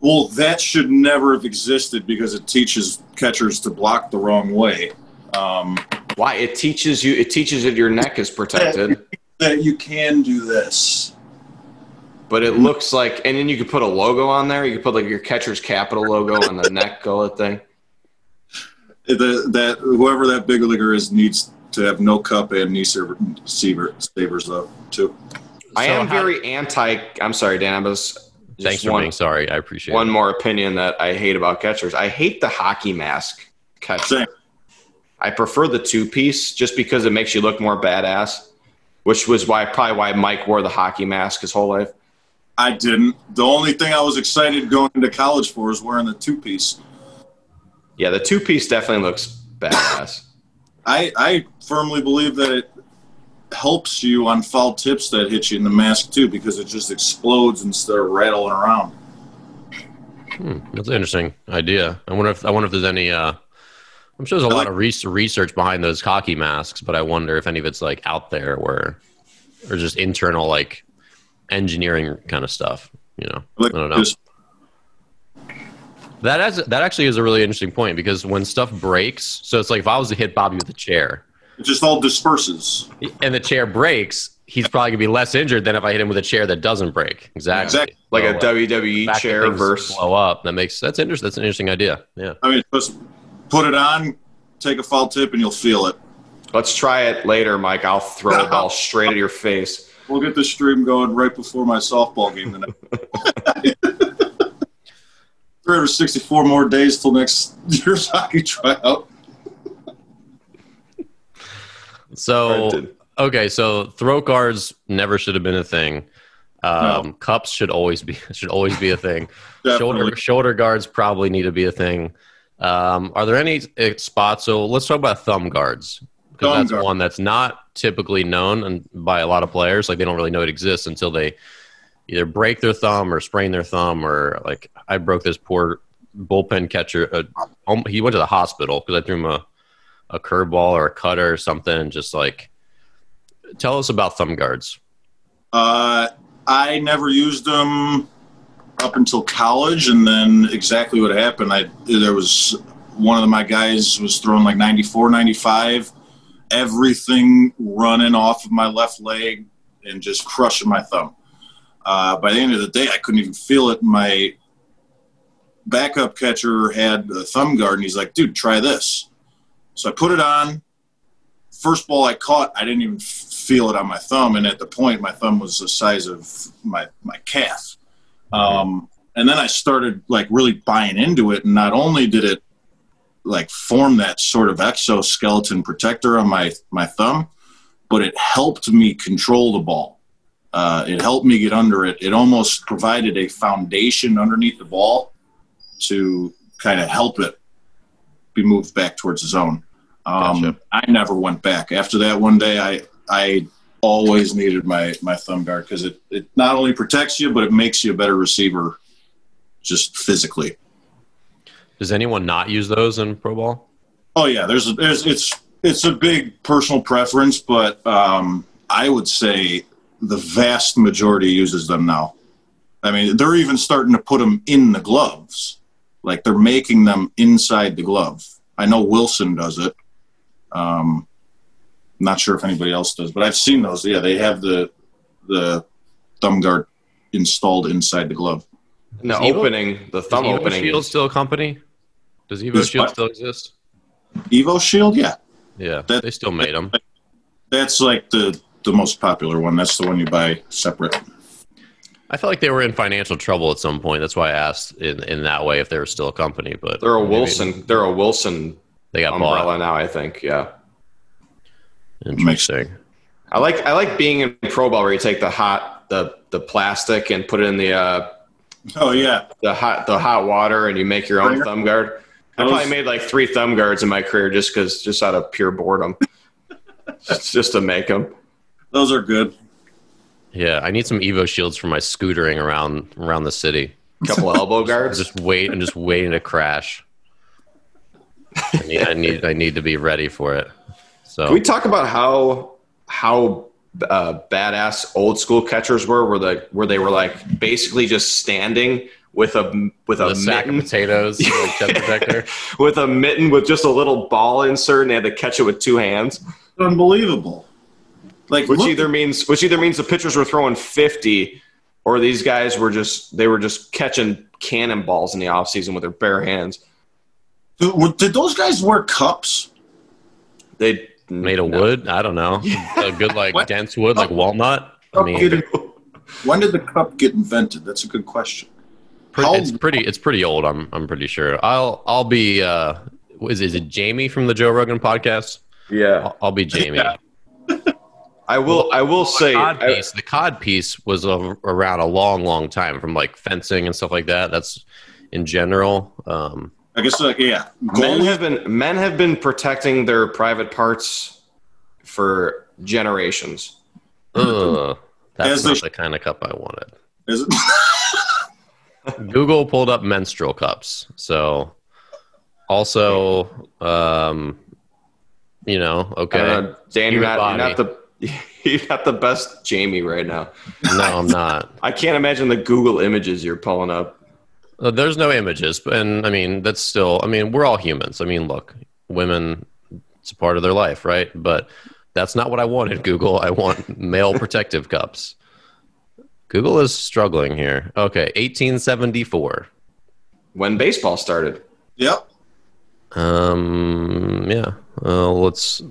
S3: Well, that should never have existed because it teaches catchers to block the wrong way. Um,
S2: Why it teaches you? It teaches that your neck is protected,
S3: that you can do this.
S2: but it looks like. And then you could put a logo on there. You could put like your Catchers Capital logo on the neck gullet thing.
S3: The, that whoever that big leaguer is needs to have no cup and knee saver, saver, savers though too.
S2: I
S1: So
S2: am very anti. I'm sorry, Dan. I was. Just
S1: Thanks for
S2: one,
S1: being sorry. I appreciate it.
S2: one
S1: it.
S2: more opinion that I hate about catchers. I hate the hockey mask catcher.
S3: Same.
S2: I prefer the two piece just because it makes you look more badass. Which was why probably why Mike wore the hockey mask his whole life.
S3: I didn't. The only thing I was excited going to college for was wearing the two piece.
S2: Yeah, the two piece definitely looks badass.
S3: I, I firmly believe that it helps you on foul tips that hit you in the mask too because it just explodes instead of rattling around.
S1: Hmm, that's an interesting idea. I wonder if I wonder if there's any. Uh, I'm sure there's a lot of res- research behind those hockey masks, but I wonder if any of it's like out there where, or just internal like engineering kind of stuff. You know, I don't know. That is that actually is a really interesting point because when stuff breaks, so it's like if I was to hit Bobby with a chair
S3: it just all disperses.
S1: and the chair breaks, he's probably gonna be less injured than if I hit him with a chair that doesn't break. Exactly.
S3: Exactly.
S2: Like
S1: So,
S2: a
S1: uh,
S2: WWE
S1: fact
S2: chair versus
S1: blow up. That makes that's interesting. That's an interesting idea. Yeah.
S3: I mean, just put it on, take a foul tip, and you'll feel it.
S2: Let's try it later, Mike. I'll throw a ball straight at your face.
S3: We'll get the stream going right before my softball game tonight. 364 more days till next year's hockey tryout.
S1: So okay, so throw guards never should have been a thing. Um, Cups should always be should always be a thing. Shoulder shoulder guards probably need to be a thing. Um, are there any uh, spots? So let's talk about thumb guards because that's
S3: guard.
S1: one that's not typically known and by a lot of players. Like they don't really know it exists until they either break their thumb or sprain their thumb or like I broke this poor bullpen catcher. Uh, um, he went to the hospital because I threw him a a curveball or a cutter or something. Just like tell us about thumb guards.
S3: Uh, I never used them up until college, and then exactly what happened. I there was one of my guys was throwing like 94, 95, everything running off of my left leg and just crushing my thumb. Uh, by the end of the day, I couldn't even feel it. My backup catcher had a thumb guard, and he's like, "Dude, try this." So I put it on. First ball I caught, I didn't even feel it on my thumb, and at the point, my thumb was the size of my my calf. Um, and then I started like really buying into it, and not only did it like form that sort of exoskeleton protector on my my thumb, but it helped me control the ball. Uh, it helped me get under it. It almost provided a foundation underneath the ball to kind of help it be moved back towards the zone. Um,
S1: Gotcha.
S3: I never went back after that. One day, I I always needed my my thumb guard because it it not only protects you, but it makes you a better receiver, just physically.
S1: Does anyone not use those in pro ball?
S3: Oh yeah, there's there's it's it's a big personal preference, but um, I would say the vast majority uses them now. I mean, they're even starting to put them in the gloves, like they're making them inside the glove. I know Wilson does it. Um, not sure if anybody else does, but I've seen those. Yeah, they have the the thumb guard installed inside the glove.
S2: And the
S1: Evo-
S2: opening, the
S1: Is
S2: thumb
S1: Evo
S2: opening.
S1: Shield still a company? Does Evo
S3: Is
S1: Shield
S3: what?
S1: still exist?
S3: Evo Shield, yeah,
S1: Yeah,
S3: That-
S1: they still made them.
S3: that's like the the most popular one. That's the one you buy separate.
S1: I felt like they were in financial trouble at some point. That's why I asked in, in that way if they were still a company. But
S2: They're a
S1: maybe
S2: Wilson. They're a Wilson
S1: They got
S2: umbrella
S1: bought.
S2: now. I think. Yeah.
S1: Interesting.
S2: I like I like being in pro ball where you take the hot the the plastic and put it in the uh,
S3: Oh yeah,
S2: the hot the hot water, and you make your own thumb guard. I probably made like three thumb guards in my career just because, just out of pure boredom, just, just to make them.
S3: those are good.
S1: Yeah, I need some Evo shields for my scootering around around the city.
S2: A couple elbow guards.
S1: Just wait and just waiting to crash. I need, I need I need to be ready for it. So
S2: Can we talk about how how uh, badass old school catchers were? Where the where they were like basically just standing with a with a
S1: the sack of potatoes, like protector.
S2: with a mitten with just a little ball insert, and they had to catch it with two hands.
S3: Unbelievable. Like
S2: Which
S3: look-
S2: either means which either means the pitchers were throwing fifty, or these guys were just they were just catching cannonballs in the offseason with their bare hands.
S3: Dude, did those guys wear cups?
S2: They
S1: Made of wood? I don't know. A good like
S3: What?
S1: dense wood, like walnut. I mean,
S3: Get- when did the cup get invented? That's a good question. how-
S1: it's pretty. It's pretty old. I'm. I'm pretty sure. I'll. I'll be. Uh, is is it Jamie from the Joe Rogan podcast?
S2: Yeah,
S1: I'll, I'll be Jamie.
S3: Yeah.
S2: I will. I will say.
S1: cod
S2: I-
S1: piece. the cod piece was a, around a long, long time from like fencing and stuff like that. That's in general. Um,
S3: I guess like yeah,
S2: men have been men have been protecting their private parts for generations.
S1: ugh, that's
S3: As
S1: not
S3: sh-
S1: the kind of cup I wanted.
S3: Is it?
S1: Google pulled up menstrual cups. So, also, um, you know, okay.
S2: Uh, Dan, you're not, you're not the you're not the best Jamie right now.
S1: no, I'm not.
S2: I can't imagine the Google images you're pulling up.
S1: There's no images, but- and I mean that's still. I mean we're all humans. I mean, look, women, it's a part of their life, right? But that's not what I wanted. Google, I want male protective cups. Google is struggling here. Okay, 1874.
S2: When baseball started,
S3: Yep.
S1: Um, yeah. Uh, let's.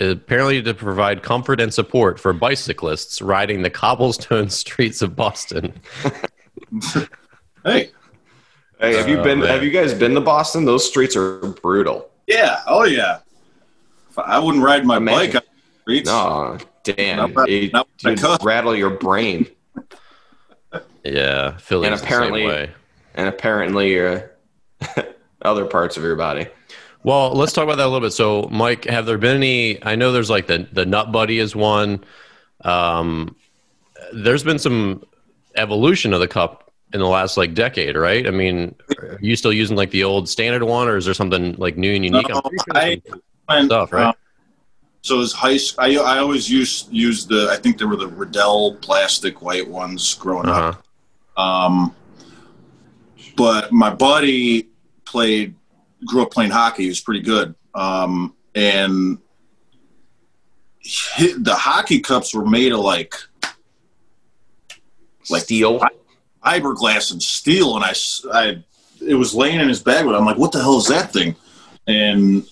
S1: Apparently, to provide comfort and support for bicyclists riding the cobblestone streets of Boston.
S3: Hey.
S2: hey, have you
S1: Oh,
S2: been?
S1: man.
S2: Have you guys been to Boston? Those streets are brutal.
S3: Yeah. Oh yeah. I wouldn't ride my
S2: Imagine-
S3: bike on the streets.
S2: No, damn,
S3: Not
S2: it,
S3: not bad
S2: you'd rattle your brain.
S1: Yeah, Philly's
S2: And
S1: the same
S2: apparently-
S1: way.
S2: and apparently your other parts of your body.
S1: Well, let's talk about that a little bit. So, Mike, have there been any? I know there's like the the Nut Buddy is one. Um, there's been some evolution of the cup in the last like decade, right? I mean, are you still using like the old standard one, or is there something like new and unique?
S3: No,
S1: I'm pretty sure
S3: I-
S1: there's some
S3: And,
S1: stuff, right?
S3: um, so as high, I I always used used the I think they were the Riddell plastic white ones growing
S1: uh-huh.
S3: up. Um, but my buddy played, grew up playing hockey. He was pretty good. Um, and hi the hockey cups were made of like Like-
S2: Steel.
S3: Fiberglass and steel. And I, I, it was laying in his bag, but I'm like, what the hell is that thing? And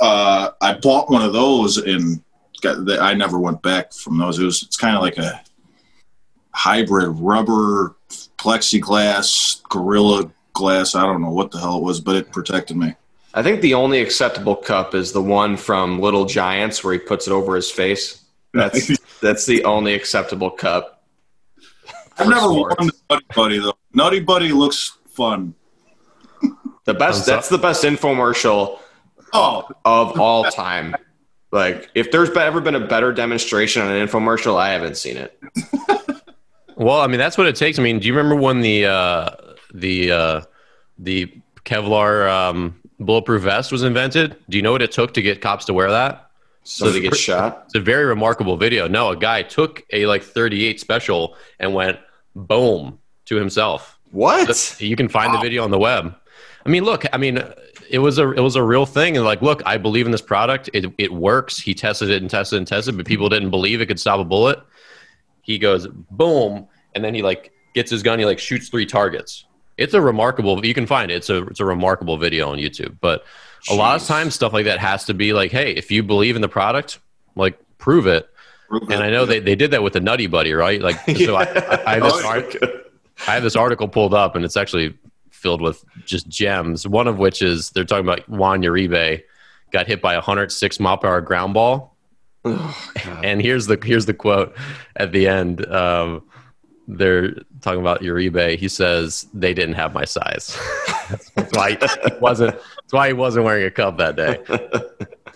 S3: uh, I bought one of those and got the, I never went back from those. It was, it's kind of like a hybrid rubber plexiglass, gorilla glass. I don't know what the hell it was, but it protected me.
S2: I think the only acceptable cup is the one from Little Giants where he puts it over his face. That's that's the only acceptable cup.
S3: I've never
S2: sports.
S3: worn the Nutty Buddy though. Nutty Buddy looks fun.
S2: The best. That's the best infomercial
S3: Oh,
S2: of all time. Like, if there's ever been a better demonstration on an infomercial, I haven't seen it.
S1: Well, I mean, that's what it takes. I mean, do you remember when the uh, the uh, the Kevlar um, bulletproof vest was invented? Do you know what it took to get cops to wear that? So-
S2: gets shot.
S1: It's a very remarkable video. No, a guy took a like 38 special and went boom to himself.
S2: What?
S1: You can find the video on the web. I mean, look, I mean, it was a it was a real thing, and like, look, I believe in this product. It it works. He tested it and tested and tested, but people didn't believe it could stop a bullet. He goes boom, and then he like gets his gun. He like shoots three targets. It's a remarkable. You can find it. It's a it's a remarkable video on YouTube. But a lot of times, stuff like that has to be like, hey, if you believe in the product, like prove it. And I know they, they did that with the Nutty Buddy, right? Like, so I, I, I have this
S3: Oh,
S1: art, I have this article pulled up, and it's actually filled with just gems. One of which is they're talking about Juan Uribe got hit by a 106 mile per hour ground ball,
S2: Oh,
S1: and here's the here's the quote at the end. Um, they're talking about Uribe. He says they didn't have my size. that's why he wasn't. That's why he wasn't wearing a cup that day.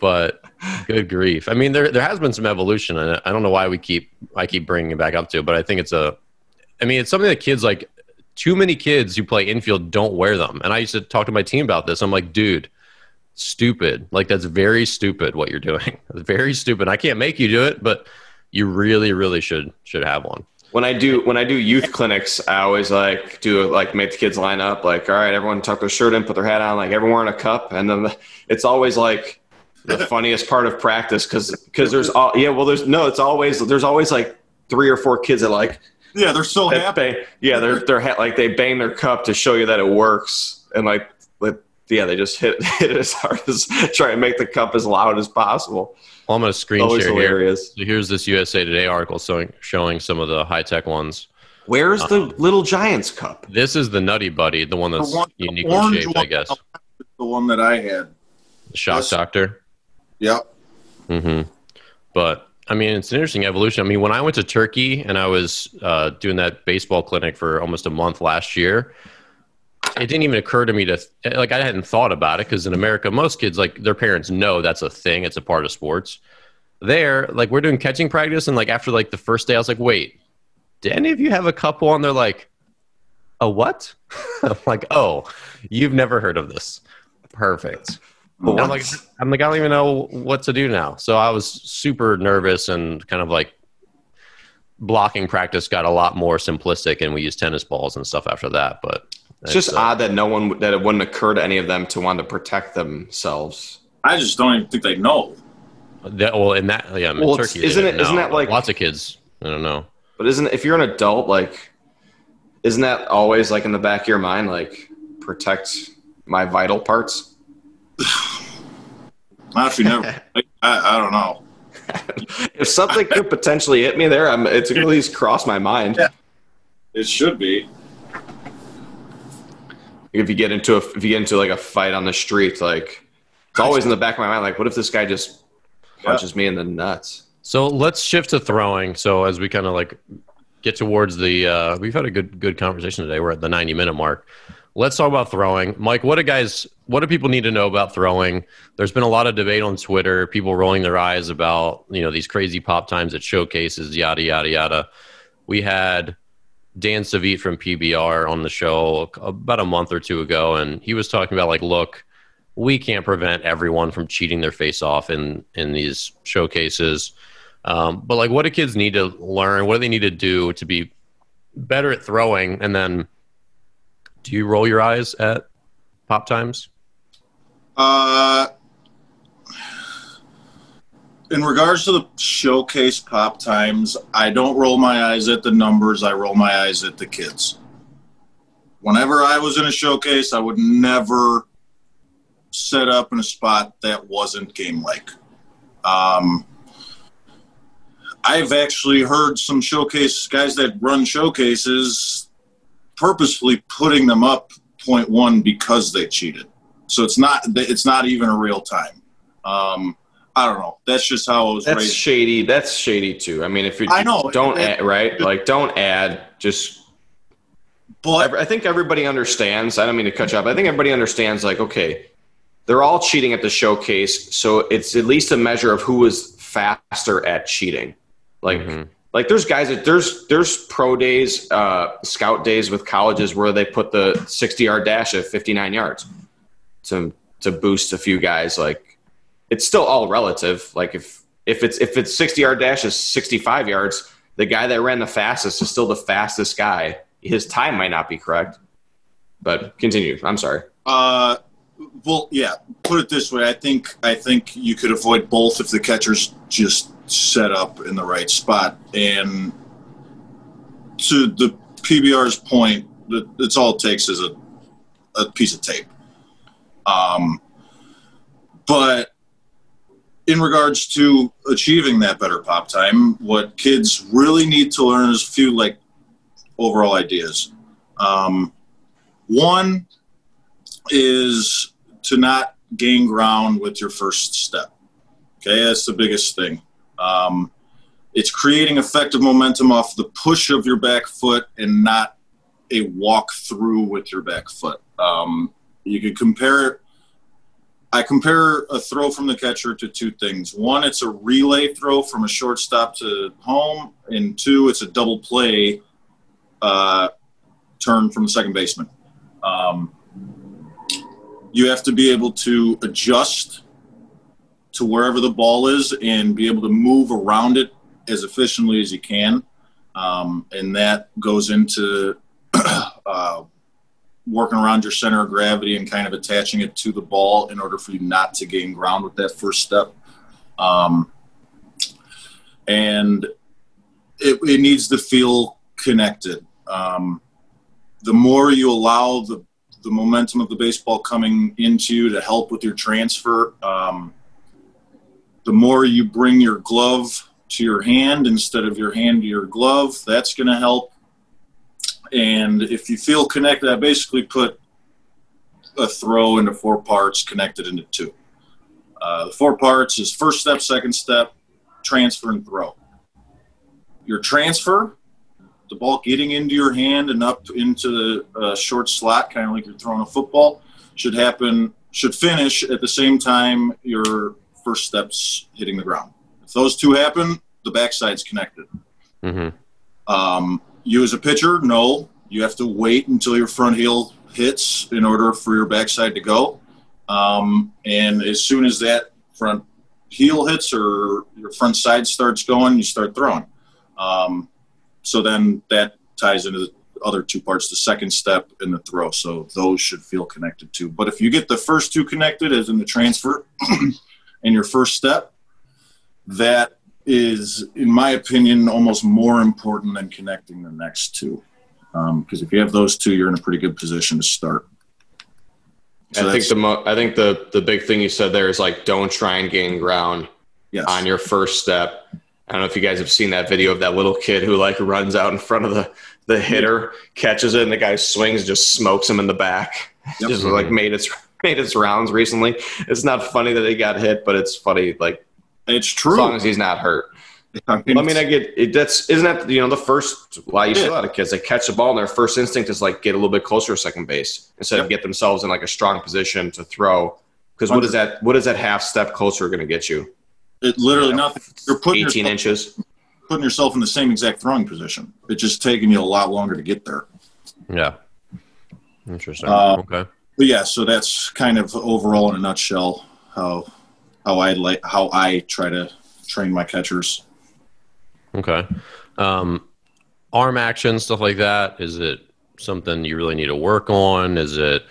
S1: But good grief! I mean, there there has been some evolution, and I don't know why we keep I keep bringing it back up to, but I think it's a. I mean, it's something that kids like. Too many kids who play infield don't wear them, and I used to talk to my team about this. I'm like, dude, stupid. Like that's very stupid what you're doing. very stupid. I can't make you do it, but you really, really should should have one.
S2: When I do when I do youth clinics, I always like do like make the kids line up. Like, all right, everyone tuck their shirt in, put their hat on. Like everyone wearing a cup, and then it's always like the funniest part of practice because because there's all yeah well there's no it's always there's always like three or four kids that like
S3: yeah they're so happy
S2: bang, yeah they're they're ha- like they bang their cup to show you that it works and like like yeah they just hit hit it as hard as try and make the cup as loud as possible.
S1: Well, I'm going to screen
S2: Always
S1: share here.
S2: hilarious.
S1: So here's this USA Today article showing showing some of the high tech ones.
S2: Where's the Little Giants cup?
S1: This is the Nutty Buddy, the one that's
S3: The one-
S1: uniquely
S3: orange
S1: shaped, I guess.
S3: the one that I had
S1: The Shock
S3: Yes.
S1: Doctor.
S3: yep
S1: Mm-hmm. But I mean, it's an interesting evolution. I mean, when I went to Turkey and I was uh, doing that baseball clinic for almost a month last year, it didn't even occur to me to like I hadn't thought about it because in America, most kids like their parents know that's a thing. It's a part of sports. There, like we're doing catching practice, and like after like the first day, I was like, "Wait, do any of you have a couple?" And they're like, "A what?" I'm like, "Oh, you've never heard of this? Perfect." I'm like, I'm like, I don't even know what to do now. So I was super nervous and kind of like blocking practice got a lot more simplistic, and we used tennis balls and stuff after that. But
S2: It's just
S1: uh,
S2: odd that no one that it wouldn't occur to any of them to want to protect themselves.
S3: I just don't even think they know
S1: that, well, in that, yeah, in
S2: Well, it's-
S1: Turkey,
S2: isn't
S1: didn't
S2: it- isn't that like-
S1: lots of kids? I don't know.
S2: But isn't if you're an adult, like, isn't that always like in the back of your mind, like protect my vital parts?
S3: honestly never I, I don't know
S2: if something could potentially hit me there, I'm, it's at least crossed my mind.
S3: Yeah. it should be
S2: If you get into a, if you get into like a fight on the street, like it's always in the back of my mind, like, what if this guy just punches me in the nuts?
S1: So let's shift to throwing. So as we kind of like get towards the, uh, we've had a good good conversation today. We're at the ninety minute mark. Let's talk about throwing, Mike. What do guys? What do people need to know about throwing? There's been a lot of debate on Twitter. People rolling their eyes about you know these crazy pop times at showcases, yada yada yada. We had Dan Savit from PBR on the show about a month or two ago, and he was talking about like, look, we can't prevent everyone from cheating their face off in in these showcases. Um, but like, what do kids need to learn? What do they need to do to be better at throwing? And then, do you roll your eyes at pop times?
S3: Uh, in regards to the showcase pop times, I don't roll my eyes at the numbers. I roll my eyes at the kids. Whenever I was in a showcase, I would never set up in a spot that wasn't game like. Um, I've actually heard some showcase guys that run showcases purposefully putting them up point one because they cheated. So it's not it's not even a real time. Um, I don't know. That's just how I was
S2: That's
S3: raised.
S2: shady. That's shady too. I mean, if you
S3: I know.
S2: don't
S3: It-
S2: add, right, like don't add. Just
S3: but
S2: I think everybody understands. I don't mean to cut you off. I think everybody understands. Like, okay, they're all cheating at the showcase, so it's at least a measure of who is faster at cheating. Like,
S1: Mhm.
S2: like there's guys that there's there's pro days, uh, scout days with colleges where they put the 60 yard dash at 59 yards to to boost a few guys. Like, it's still all relative. Like if if it's if it's 60 yard dash is 65 yards, the guy that ran the fastest is still the fastest guy. His time might not be correct, but continue. I'm sorry.
S3: uh, well, yeah. Put it this way. I think I think you could avoid both if the catcher's just set up in the right spot. And to the PBR's point, that it's all it takes is a a piece of tape. Um, but in regards to achieving that better pop time, what kids really need to learn is a few like overall ideas. Um, one is to not gain ground with your first step. Okay, that's the biggest thing. Um, it's creating effective momentum off the push of your back foot and not a walk through with your back foot. Um, you could compare it. I compare a throw from the catcher to two things. One, it's a relay throw from a shortstop to home, and two, it's a double play uh, turn from the second baseman. Um, you have to be able to adjust to wherever the ball is and be able to move around it as efficiently as you can. Um, and that goes into uh, working around your center of gravity and kind of attaching it to the ball in order for you not to gain ground with that first step. Um, and it, it, needs to feel connected. Um, the more you allow the, the momentum of the baseball coming into you to help with your transfer, um, the more you bring your glove to your hand instead of your hand to your glove, that's going to help. And if you feel connected, I basically put a throw into four parts connected into two. Uh, the four parts is first step, second step, transfer, and throw. Your transfer, the ball getting into your hand and up into the uh, short slot, kind of like you're throwing a football, should happen, should finish at the same time your first steps hitting the ground. If those two happen, the backside's connected. Mm-hmm. Um, you as a pitcher, no, you have to wait until your front heel hits in order for your backside to go. Um, and as soon as that front heel hits or your front side starts going, you start throwing. Um, so then that ties into the other two parts, the second step and the throw. So those should feel connected too. But if you get the first two connected, as in the transfer and your first step, that is, in my opinion, almost more important than connecting the next two. Because um, if you have those two, you're in a pretty good position to start.
S4: So I think the mo- I think the the big thing you said there is like don't try and gain ground yes. on your first step. I don't know if you guys have seen that video of that little kid who like runs out in front of the the hitter, catches it, and the guy swings, just smokes him in the back. Yep. just like made its made its rounds recently. It's not funny that he got hit, but it's funny like
S3: it's true.
S4: As long as he's not hurt. I mean, I, mean, I get it. That's isn't that you know the first why you see a lot of kids they catch the ball and their first instinct is like get a little bit closer to second base instead yep. of get themselves in like a strong position to throw. Because what is that? What is that half step closer going to get you?
S3: It literally you know, nothing.
S4: You're putting eighteen yourself, inches.
S3: Putting yourself in the same exact throwing position. It's just taking you a lot longer to get there.
S1: Yeah. Interesting. Uh, okay.
S3: But yeah, so that's kind of overall in a nutshell how how I like how I try to train my catchers.
S1: Okay. Um, arm action stuff like that. Is it something you really need to work on? Is it?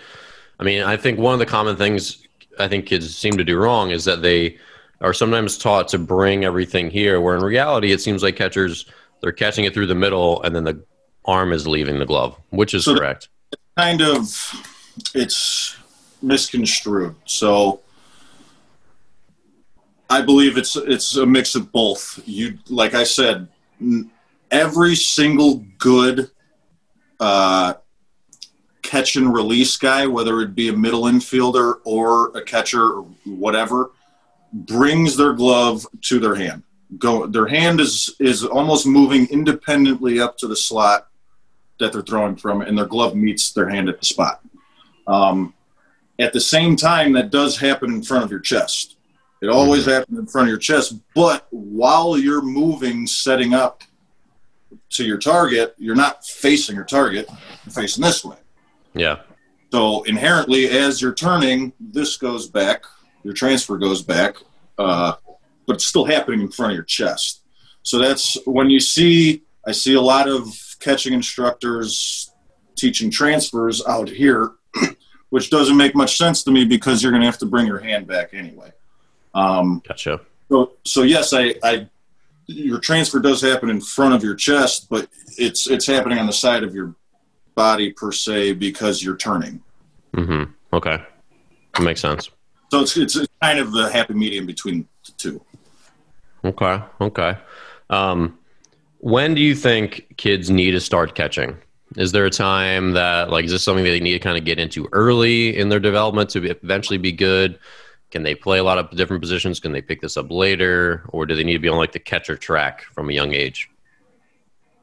S1: I mean, I think one of the common things I think kids seem to do wrong is that they are sometimes taught to bring everything here, where in reality it seems like catchers they're catching it through the middle and then the arm is leaving the glove, which is so correct.
S3: Kind of, it's misconstrued. So I believe it's it's a mix of both. You like I said, every single good uh, catch and release guy, whether it be a middle infielder or a catcher or whatever, brings their glove to their hand. Go, their hand is is almost moving independently up to the slot that they're throwing from, and their glove meets their hand at the spot. Um, at the same time, that does happen in front of your chest. It always mm-hmm. happens in front of your chest. But while you're moving, setting up to your target, you're not facing your target, you're facing this way.
S1: Yeah.
S3: So inherently, as you're turning, this goes back, your transfer goes back, uh, but it's still happening in front of your chest. So that's when you see, I see a lot of catching instructors teaching transfers out here, which doesn't make much sense to me because you're going to have to bring your hand back anyway.
S1: Um, gotcha.
S3: So, so yes, I, I, your transfer does happen in front of your chest, but it's it's happening on the side of your body per se because you're turning.
S1: Mm-hmm. Okay, that makes sense.
S3: So it's it's kind of the happy medium between the two.
S1: Okay. Okay. Um, when do you think kids need to start catching? Is there a time that like is this something that they need to kind of get into early in their development to eventually be good? Can they play a lot of different positions? Can they pick this up later, or do they need to be on like the catcher track from a young age?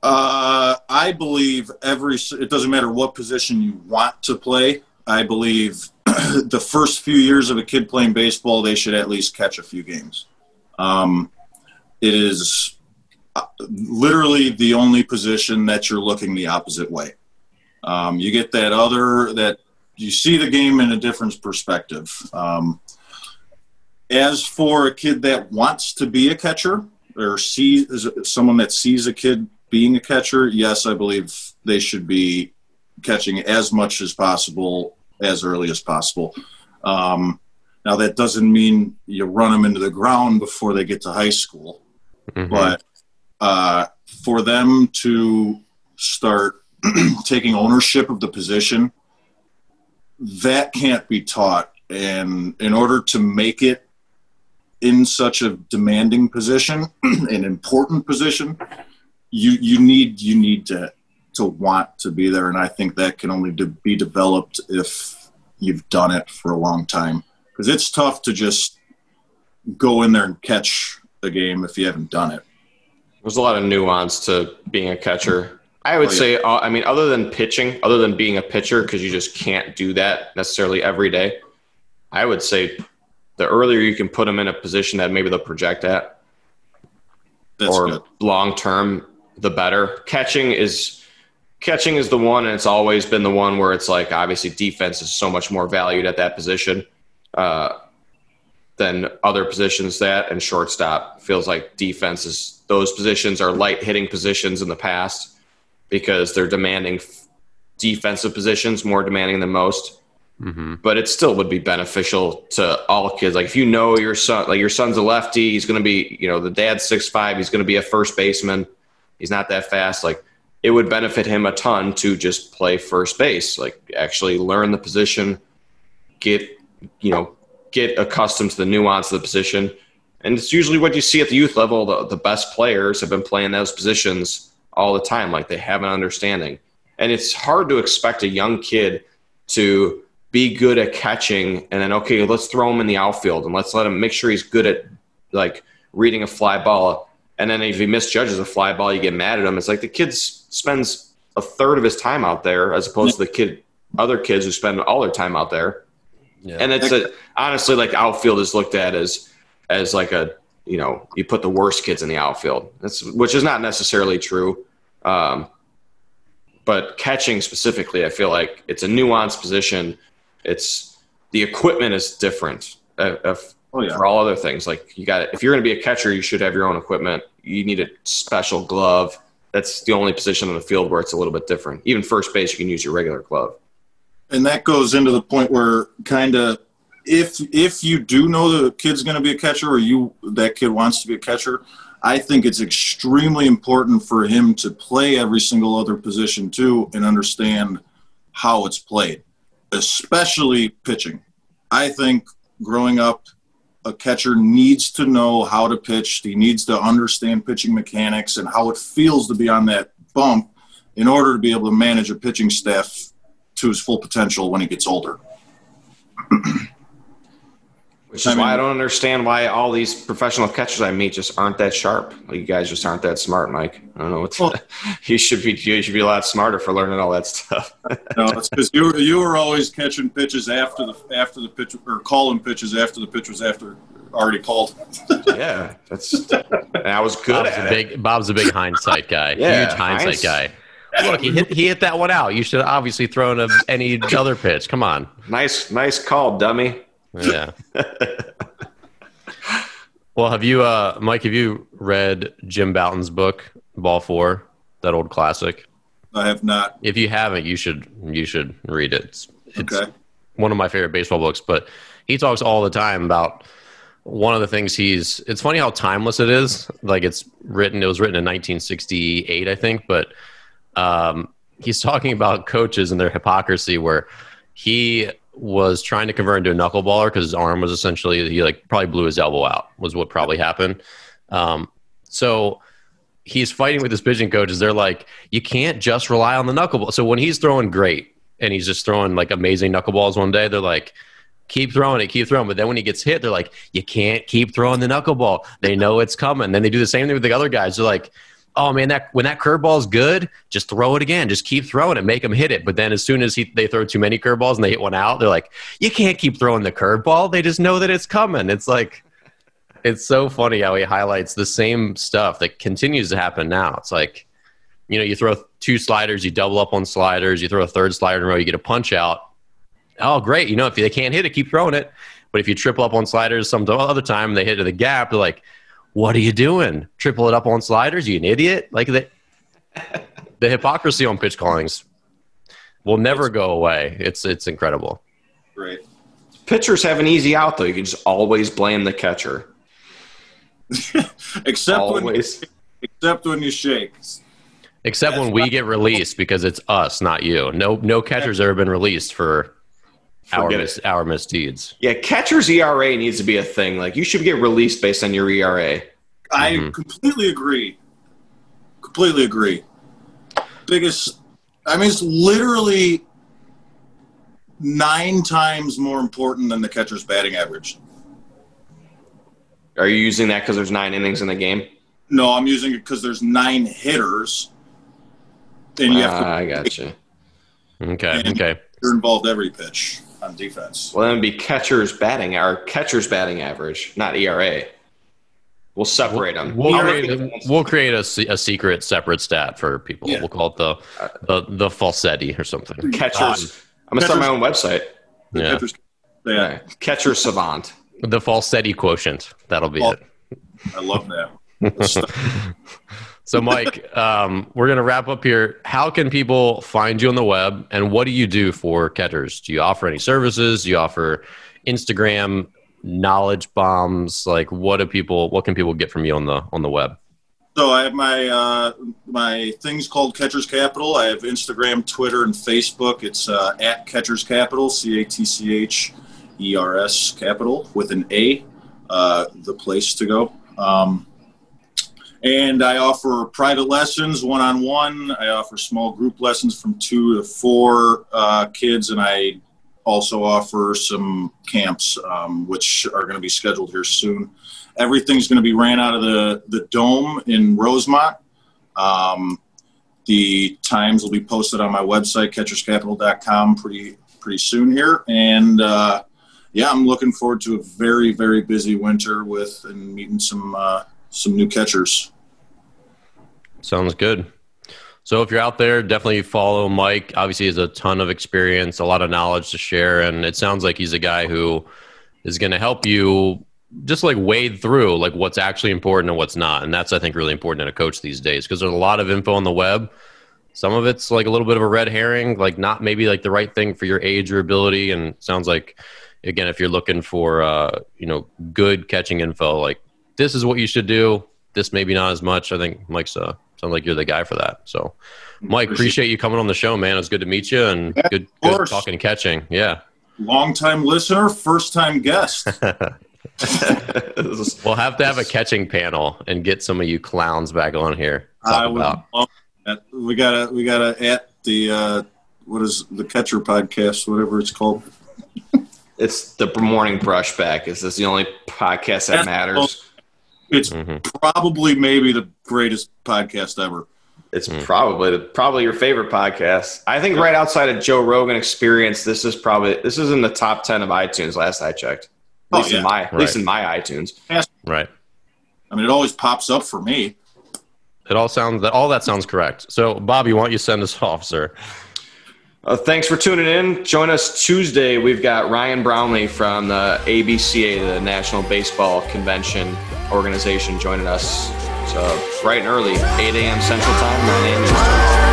S3: Uh, I believe every. It doesn't matter what position you want to play. I believe the first few years of a kid playing baseball, they should at least catch a few games. Um, it is uh, literally the only position that you're looking the opposite way. Um, you get that other that you see the game in a different perspective. Um, as for a kid that wants to be a catcher or sees someone that sees a kid being a catcher, yes, I believe they should be catching as much as possible as early as possible. Um, now that doesn't mean you run them into the ground before they get to high school, mm-hmm. but uh, for them to start taking ownership of the position, that can't be taught. And in order to make it in such a demanding position, an important position, you you need you need to to want to be there, and I think that can only de- be developed if you've done it for a long time. Because it's tough to just go in there and catch a game if you haven't done it.
S2: There's a lot of nuance to being a catcher. I would oh, yeah. say, uh, I mean, other than pitching, other than being a pitcher, because you just can't do that necessarily every day. I would say the earlier you can put them in a position that maybe they'll project at, That's or long term, the better. Catching is catching is the one, and it's always been the one where it's like obviously defense is so much more valued at that position uh, than other positions. That and shortstop feels like defense is those positions are light hitting positions in the past because they're demanding defensive positions more demanding than most. Mm-hmm. But it still would be beneficial to all kids. Like if you know your son, like your son's a lefty, he's going to be, you know, the dad's six five, he's going to be a first baseman He's not that fast. Like it would benefit him a ton to just play first base, like actually learn the position, get you know get accustomed to the nuance of the position. And it's usually what you see at the youth level. The, the best players have been playing those positions all the time. Like they have an understanding. And it's hard to expect a young kid to be good at catching and then, okay, let's throw him in the outfield and let's let him make sure he's good at like reading a fly ball. And then if he misjudges a fly ball, you get mad at him. It's like the kid spends a third of his time out there as opposed to the kid, other kids who spend all their time out there. Yeah. And it's a, honestly like outfield is looked at as as like a you know you put the worst kids in the outfield. That's which is not necessarily true. Um, but catching specifically, I feel like it's a nuanced position. It's the equipment is different. Uh, oh, yeah. For all other things, like you got if you're going to be a catcher, you should have your own equipment. You need a special glove. That's the only position on the field where it's a little bit different. Even first base, you can use your regular glove.
S3: And that goes into the point where kind of if if you do know the kid's going to be a catcher or you that kid wants to be a catcher, I think it's extremely important for him to play every single other position too and understand how it's played, especially pitching. I think growing up, a catcher needs to know how to pitch. He needs to understand pitching mechanics and how it feels to be on that bump in order to be able to manage a pitching staff to his full potential when he gets older.
S2: Which is I mean, why I don't understand why all these professional catchers I meet just aren't that sharp. Like you guys just aren't that smart, Mike. I don't know what's. Well, you should be. You should be a lot smarter for learning all that stuff.
S3: no, it's because you were you were always catching pitches after the after the pitch or calling pitches after the pitch was after already called.
S2: yeah, that's. And I was good
S1: Bob's
S2: at
S1: a big, Bob's a big hindsight guy. yeah, Huge hindsight guy. Look, he hit, he hit that one out. You should have obviously thrown a, any other pitch. Come on.
S2: Nice, nice call, dummy.
S1: Yeah. well, have you, uh, Mike? Have you read Jim Bouton's book, Ball Four, that old classic?
S3: I have not.
S1: If you haven't, you should you should read it. It's, it's okay. one of my favorite baseball books. But he talks all the time about one of the things he's. It's funny how timeless it is. Like it's written. It was written in 1968, I think. But um, he's talking about coaches and their hypocrisy, where he was trying to convert into a knuckleballer because his arm was essentially he like probably blew his elbow out was what probably happened. Um, so he's fighting with his pitching coaches. They're like, you can't just rely on the knuckleball. So when he's throwing great and he's just throwing like amazing knuckleballs one day, they're like, keep throwing it, keep throwing. But then when he gets hit, they're like, you can't keep throwing the knuckleball. They know it's coming. Then they do the same thing with the other guys. They're like, oh man, that when that curveball is good, just throw it again. Just keep throwing it, make them hit it. But then as soon as he, they throw too many curveballs and they hit one out, they're like, you can't keep throwing the curveball. They just know that it's coming. It's like, it's so funny how he highlights the same stuff that continues to happen now. It's like, you know, you throw two sliders, you double up on sliders, you throw a third slider in a row, you get a punch out. Oh, great. You know, if they can't hit it, keep throwing it. But if you triple up on sliders some other time, they hit to the gap, they're like, what are you doing? Triple it up on sliders? You an idiot? Like the the hypocrisy on pitch callings will never go away. It's it's incredible.
S3: Right.
S2: Pitchers have an easy out though. You can just always blame the catcher.
S3: except always. when except when you shake.
S1: Except That's when we get released because it's us, not you. No no catcher's ever been released for our mis- our misdeeds.
S2: Yeah, catcher's ERA needs to be a thing. Like you should get released based on your ERA.
S3: I mm-hmm. completely agree. Completely agree. Biggest, I mean, it's literally nine times more important than the catcher's batting average.
S2: Are you using that because there's nine innings in the game?
S3: No, I'm using it because there's nine hitters.
S2: And you have to. Ah, I gotcha.
S1: Okay. Okay.
S3: You're involved every pitch on defense.
S2: Well, then be catcher's batting our catcher's batting average, not ERA. We'll separate them.
S1: We'll, create, we'll create a, a secret separate stat for people. Yeah. We'll call it the the, the falsetti or something.
S2: Catchers. Um, I'm gonna start my own website.
S1: Yeah.
S2: yeah. Catcher savant.
S1: The falsetti quotient. That'll be it.
S3: I love that.
S1: so, Mike, um, we're gonna wrap up here. How can people find you on the web, and what do you do for catchers? Do you offer any services? Do you offer Instagram knowledge bombs? Like, what do people? What can people get from you on the on the web?
S3: So I have my uh, my things called Catchers Capital. I have Instagram, Twitter, and Facebook. It's uh, at Catchers Capital, C A T C H E R S Capital with an A. Uh, the place to go. Um, and I offer private lessons, one on one. I offer small group lessons from two to four uh, kids, and I also offer some camps, um, which are going to be scheduled here soon. Everything's going to be ran out of the, the dome in Rosemont. Um, the times will be posted on my website, catcherscapital.com, pretty pretty soon here. And uh, yeah, I'm looking forward to a very very busy winter with and meeting some uh, some new catchers.
S1: Sounds good. So if you're out there, definitely follow Mike. Obviously, he has a ton of experience, a lot of knowledge to share, and it sounds like he's a guy who is going to help you just like wade through like what's actually important and what's not. And that's I think really important in a coach these days because there's a lot of info on the web. Some of it's like a little bit of a red herring, like not maybe like the right thing for your age or ability. And sounds like again, if you're looking for uh, you know good catching info, like this is what you should do. This maybe not as much. I think Mike's uh, sounds like you're the guy for that. So, Mike, appreciate you coming on the show, man. It's good to meet you and yeah, good, good talking catching. Yeah.
S3: Long time listener, first time guest.
S1: we'll have to have a catching panel and get some of you clowns back on here.
S3: I would we gotta we gotta at the uh, what is the catcher podcast, whatever it's called.
S2: it's the morning brushback. Is this the only podcast that That's matters?
S3: It's mm-hmm. probably maybe the greatest podcast ever.
S2: It's mm. probably the, probably your favorite podcast. I think right outside of Joe Rogan Experience, this is probably this is in the top ten of iTunes. Last I checked, at least oh, yeah. in my right. at least in my iTunes.
S1: Right.
S3: I mean, it always pops up for me.
S1: It all sounds that all that sounds correct. So, Bobby, why don't you send us off, sir?
S2: Uh, thanks for tuning in. Join us Tuesday. We've got Ryan Brownlee from the ABCA, the National Baseball Convention organization, joining us. So bright and early, 8 a.m. Central Time, 9 a.m.